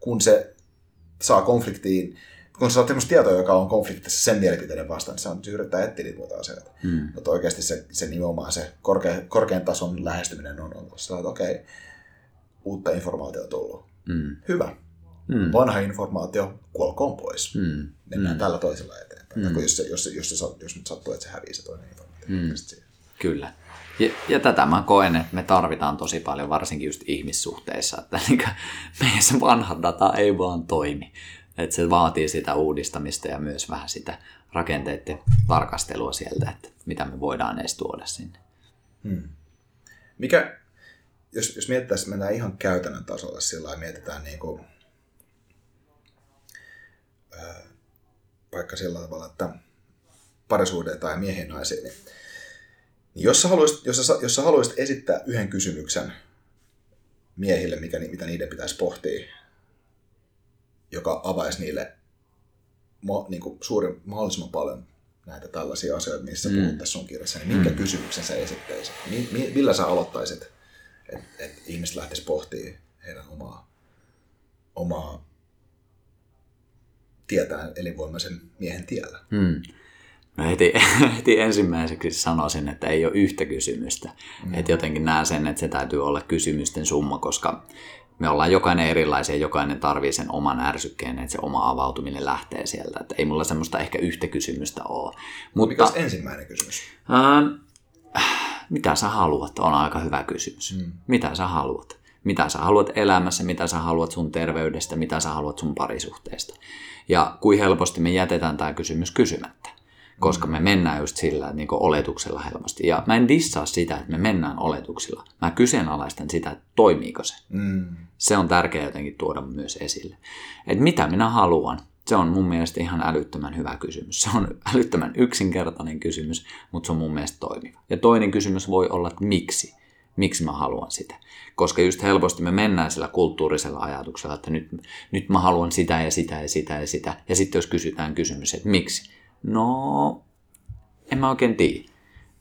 kun se saa konfliktiin kun sä saat sellaista tietoa, joka on konfliktissa sen mielipiteiden vastaan, niin se on yrittää etsiä niitä muuta asioita. Mm. Mutta oikeasti se, se nimenomaan se korkea, korkean tason lähestyminen on ollut sellainen, että okei, okay, uutta informaatiota tullut. Mm. Hyvä. Mm. Vanha informaatio, kuolkoon pois. Mm. Mennään mm. tällä toisella eteenpäin. Mm. Jos, se, jos, se, jos, se, jos nyt sattuu, että se hävii se toinen informaatio. Mm. Kyllä. Ja, ja tätä mä koen, että me tarvitaan tosi paljon, varsinkin just ihmissuhteissa, että niin meidän se vanha data ei vaan toimi. Että se vaatii sitä uudistamista ja myös vähän sitä rakenteiden tarkastelua sieltä, että mitä me voidaan edes tuoda sinne. Hmm. Mikä, jos, jos mietittäisiin, mennään ihan käytännön tasolla sillä ja mietitään niin kuin, vaikka sillä tavalla, että parisuhde tai miehen naisiin, niin, niin jos, sä haluaisit, jos, sä, jos sä haluaisit esittää yhden kysymyksen miehille, mikä, mitä niiden pitäisi pohtia, joka avaisi niille ma, niin kuin suurin, mahdollisimman paljon näitä tällaisia asioita, missä mm. puhut tässä sun kirjassa, niin minkä mm. kysymyksen sä esittäisit? Millä sä aloittaisit, että et ihmiset lähtisivät pohtimaan heidän omaa, omaa tietään elinvoimaisen miehen tiellä? Mm. No heti, heti ensimmäiseksi sanoisin, että ei ole yhtä kysymystä. Mm. Että jotenkin näen sen, että se täytyy olla kysymysten summa, koska me ollaan jokainen erilaisia, jokainen tarvii sen oman ärsykkeen, että se oma avautuminen lähtee sieltä. Että ei mulla semmoista ehkä yhtä kysymystä ole. Mutta, Mikä ensimmäinen kysymys? Äh, mitä sä haluat, on aika hyvä kysymys. Mm. Mitä sä haluat? Mitä sä haluat elämässä, mitä sä haluat sun terveydestä, mitä sä haluat sun parisuhteesta. Ja kuin helposti me jätetään tämä kysymys kysymättä koska me mennään just sillä niin oletuksella helposti. Ja mä en dissaa sitä, että me mennään oletuksilla. Mä kyseenalaistan sitä, että toimiiko se. Mm. Se on tärkeää jotenkin tuoda myös esille. Että mitä minä haluan, se on mun mielestä ihan älyttömän hyvä kysymys. Se on älyttömän yksinkertainen kysymys, mutta se on mun mielestä toimiva. Ja toinen kysymys voi olla, että miksi? Miksi mä haluan sitä? Koska just helposti me mennään sillä kulttuurisella ajatuksella, että nyt, nyt mä haluan sitä ja sitä ja sitä ja sitä. Ja sitten jos kysytään kysymys, että miksi? No, en mä oikein tiedä.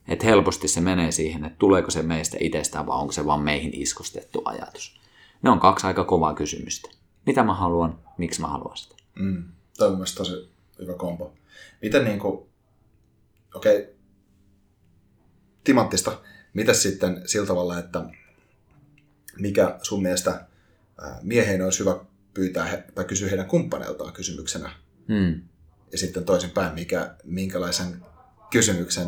Että helposti se menee siihen, että tuleeko se meistä itsestään vai onko se vaan meihin iskostettu ajatus. Ne on kaksi aika kovaa kysymystä. Mitä mä haluan, miksi mä haluan sitä. Mm, toi on myös tosi hyvä kompo. Miten niin kuin, okei, okay, timanttista, mitä sitten sillä tavalla, että mikä sun mielestä mieheen olisi hyvä pyytää tai kysyä heidän kumppaneiltaan kysymyksenä, mm ja sitten toisinpäin, mikä, minkälaisen kysymyksen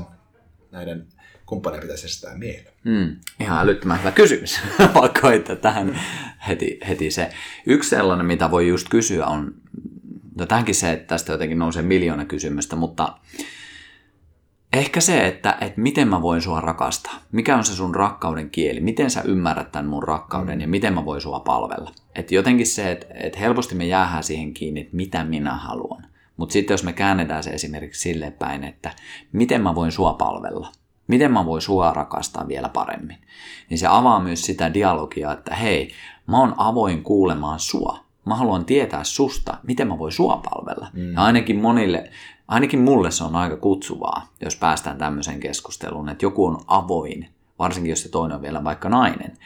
näiden kumppaneiden pitäisi esittää miehille? Mm, ihan älyttömän hyvä kysymys. Vaikka että tähän heti, heti se. Yksi sellainen, mitä voi just kysyä on, no tähänkin se, että tästä jotenkin nousee miljoona kysymystä, mutta ehkä se, että, että miten mä voin sua rakastaa. Mikä on se sun rakkauden kieli? Miten sä ymmärrät tämän mun rakkauden ja miten mä voin sua palvella? Että jotenkin se, että, että helposti me jäähän siihen kiinni, että mitä minä haluan. Mutta sitten jos me käännetään se esimerkiksi sille päin, että miten mä voin sua palvella, miten mä voin sua rakastaa vielä paremmin, niin se avaa myös sitä dialogia, että hei, mä oon avoin kuulemaan sua. Mä haluan tietää susta, miten mä voin sua palvella. Mm. Ja ainakin monille, ainakin mulle se on aika kutsuvaa, jos päästään tämmöiseen keskusteluun, että joku on avoin, varsinkin jos se toinen on vielä vaikka nainen,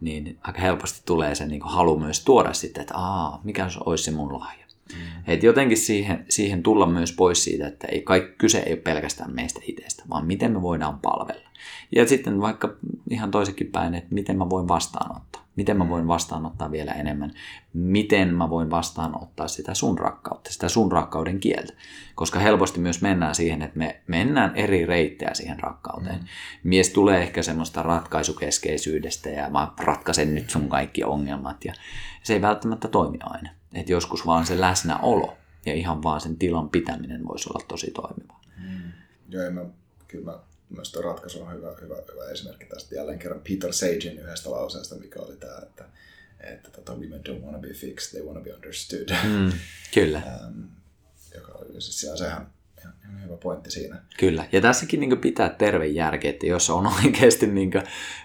niin aika helposti tulee se niin halu myös tuoda sitten, että aa, mikä olisi se mun lahja. Mm. Et jotenkin siihen, siihen tulla myös pois siitä, että ei kaikki, kyse ei ole pelkästään meistä itsestä, vaan miten me voidaan palvella. Ja sitten vaikka ihan toisekin päin, että miten mä voin vastaanottaa. Miten mä voin vastaanottaa vielä enemmän. Miten mä voin vastaanottaa sitä sun rakkautta, sitä sun rakkauden kieltä. Koska helposti myös mennään siihen, että me mennään eri reittejä siihen rakkauteen. Mm. Mies tulee ehkä semmoista ratkaisukeskeisyydestä ja mä ratkaisen nyt sun kaikki ongelmat. Ja se ei välttämättä toimi aina. Että joskus vaan se läsnäolo ja ihan vaan sen tilan pitäminen voisi olla tosi toimiva. Mm. Joo, mä, kyllä mä, myös tuo ratkaisu on hyvä, hyvä, hyvä esimerkki tästä jälleen kerran Peter Sagein yhdestä lauseesta, mikä oli tämä, että, että tota, women don't want to be fixed, they want to be understood. Mm, kyllä. um, joka oli siis, sehän ihan hyvä pointti siinä. Kyllä, ja tässäkin niin pitää terve järki, että jos on oikeasti niin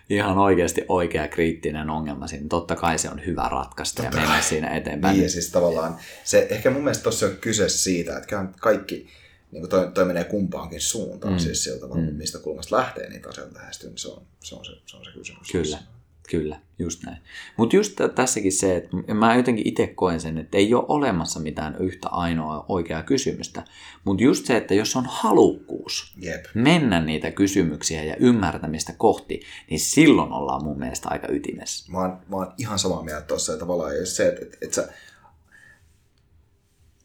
ihan oikeasti oikea kriittinen ongelma, niin totta kai se on hyvä ratkaista totta ja mennä siinä eteenpäin. Niin, ja siis tavallaan se, ehkä mun mielestä tuossa on kyse siitä, että kaikki niin toi, toi menee kumpaankin suuntaan, mm. siis sieltä, mm. mistä kulmasta lähtee niitä asioita lähestyä, niin se on se, on se, se, on se kysymys. Kyllä. Kyllä, just näin. Mutta just tässäkin se, että mä jotenkin itse koen sen, että ei ole olemassa mitään yhtä ainoa oikeaa kysymystä. Mutta just se, että jos on halukkuus Jep. mennä niitä kysymyksiä ja ymmärtämistä kohti, niin silloin ollaan mun mielestä aika ytimessä. Mä oon, mä oon ihan samaa mieltä tuossa, että tavallaan jos se, että, että, että sä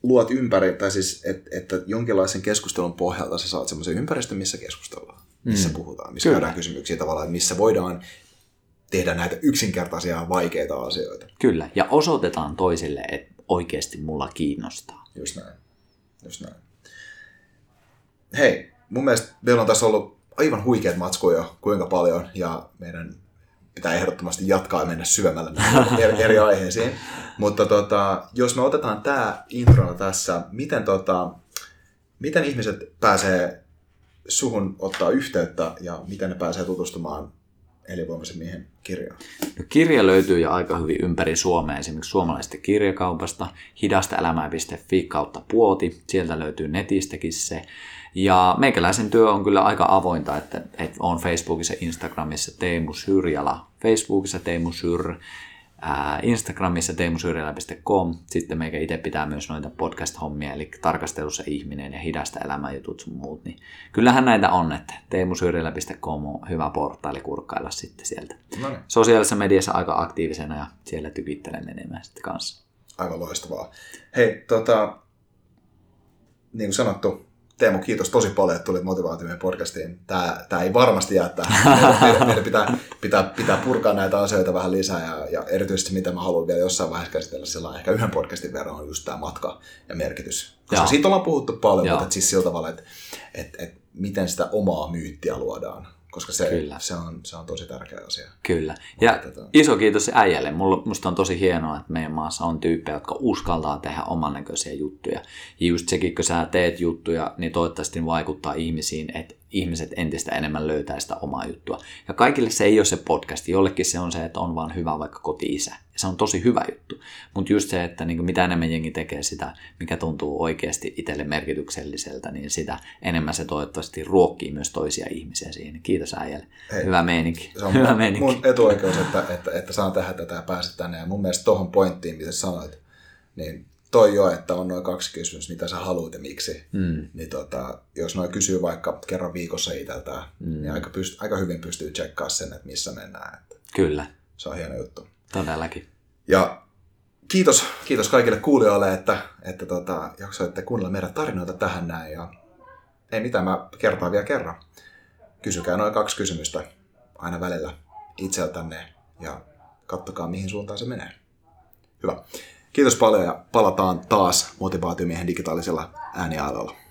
luot ympäri, tai siis, että, että jonkinlaisen keskustelun pohjalta sä saat semmoisen ympäristön, missä keskustellaan, missä mm. puhutaan, missä Kyllä. käydään kysymyksiä tavallaan, että missä voidaan tehdä näitä yksinkertaisia vaikeita asioita. Kyllä, ja osoitetaan toisille, että oikeasti mulla kiinnostaa. Just näin. Just näin. Hei, mun mielestä meillä on tässä ollut aivan huikeat matskuja, kuinka paljon, ja meidän pitää ehdottomasti jatkaa ja mennä syvemmälle eri, eri aiheisiin. Mutta tota, jos me otetaan tämä intro tässä, miten, tota, miten ihmiset pääsee suhun ottaa yhteyttä ja miten ne pääsee tutustumaan elinvoimaisen miehen kirjaan? No, kirja löytyy jo aika hyvin ympäri Suomea, esimerkiksi suomalaisesta kirjakaupasta, hidastaelämää.fi kautta puoti, sieltä löytyy netistäkin se. Ja meikäläisen työ on kyllä aika avointa, että, että on Facebookissa Instagramissa Teemu Syrjala, Facebookissa Teemu Syr, Instagramissa teemusyrjälä.com. Sitten meikä itse pitää myös noita podcast-hommia, eli tarkastelussa ihminen ja hidasta elämänjutut sun muut. Niin kyllähän näitä on, että teemusyrjälä.com on hyvä portaali kurkkailla sitten sieltä. No niin. Sosiaalisessa mediassa aika aktiivisena ja siellä tykittelen enemmän sitten kanssa. Aivan loistavaa. Hei, tota, niin kuin sanottu, Teemu, kiitos tosi paljon, että tulit motivaatioiden podcastiin. Tämä, tämä ei varmasti jää tähän. Meidän, meidän pitää, pitää, pitää purkaa näitä asioita vähän lisää ja, ja erityisesti mitä mä haluan vielä jossain vaiheessa käsitellä sillä ehkä yhden podcastin verran on just tämä matka ja merkitys. Koska Joo. siitä ollaan puhuttu paljon, Joo. mutta siis sillä tavalla, että, että, että miten sitä omaa myyttiä luodaan koska se, Kyllä. se, on, se on tosi tärkeä asia. Kyllä. Ja Otetaan. iso kiitos äijälle. Mulla, musta on tosi hienoa, että meidän maassa on tyyppejä, jotka uskaltaa tehdä oman näköisiä juttuja. Ja just sekin, kun sä teet juttuja, niin toivottavasti vaikuttaa ihmisiin, että ihmiset entistä enemmän löytää sitä omaa juttua. Ja kaikille se ei ole se podcast, jollekin se on se, että on vaan hyvä vaikka koti-isä. Ja se on tosi hyvä juttu. Mutta just se, että niin mitä enemmän jengi tekee sitä, mikä tuntuu oikeasti itselle merkitykselliseltä, niin sitä enemmän se toivottavasti ruokkii myös toisia ihmisiä siihen. Kiitos äijälle. Hei, hyvä meininki. Se on hyvä mun, meininki. mun etuoikeus, että, että, että saan tehdä tätä ja päästä tänne. Ja mun mielestä tuohon pointtiin, mitä sanoit, niin toi jo, että on noin kaksi kysymystä, mitä sä haluat ja miksi, mm. niin tota, jos noin kysyy vaikka kerran viikossa itseltään, mm. niin aika, pyst- aika hyvin pystyy tsekkaa sen, että missä mennään. Että Kyllä. Se on hieno juttu. Todellakin. Ja kiitos, kiitos kaikille kuulijoille, että, että tota, jaksoitte kuunnella meidän tarinoita tähän näin. Ja ei mitään, mä kertaan vielä kerran. Kysykää noin kaksi kysymystä aina välillä itseltänne ja kattokaa mihin suuntaan se menee. Hyvä. Kiitos paljon ja palataan taas motivaatiomiehen digitaalisella äänialoilla.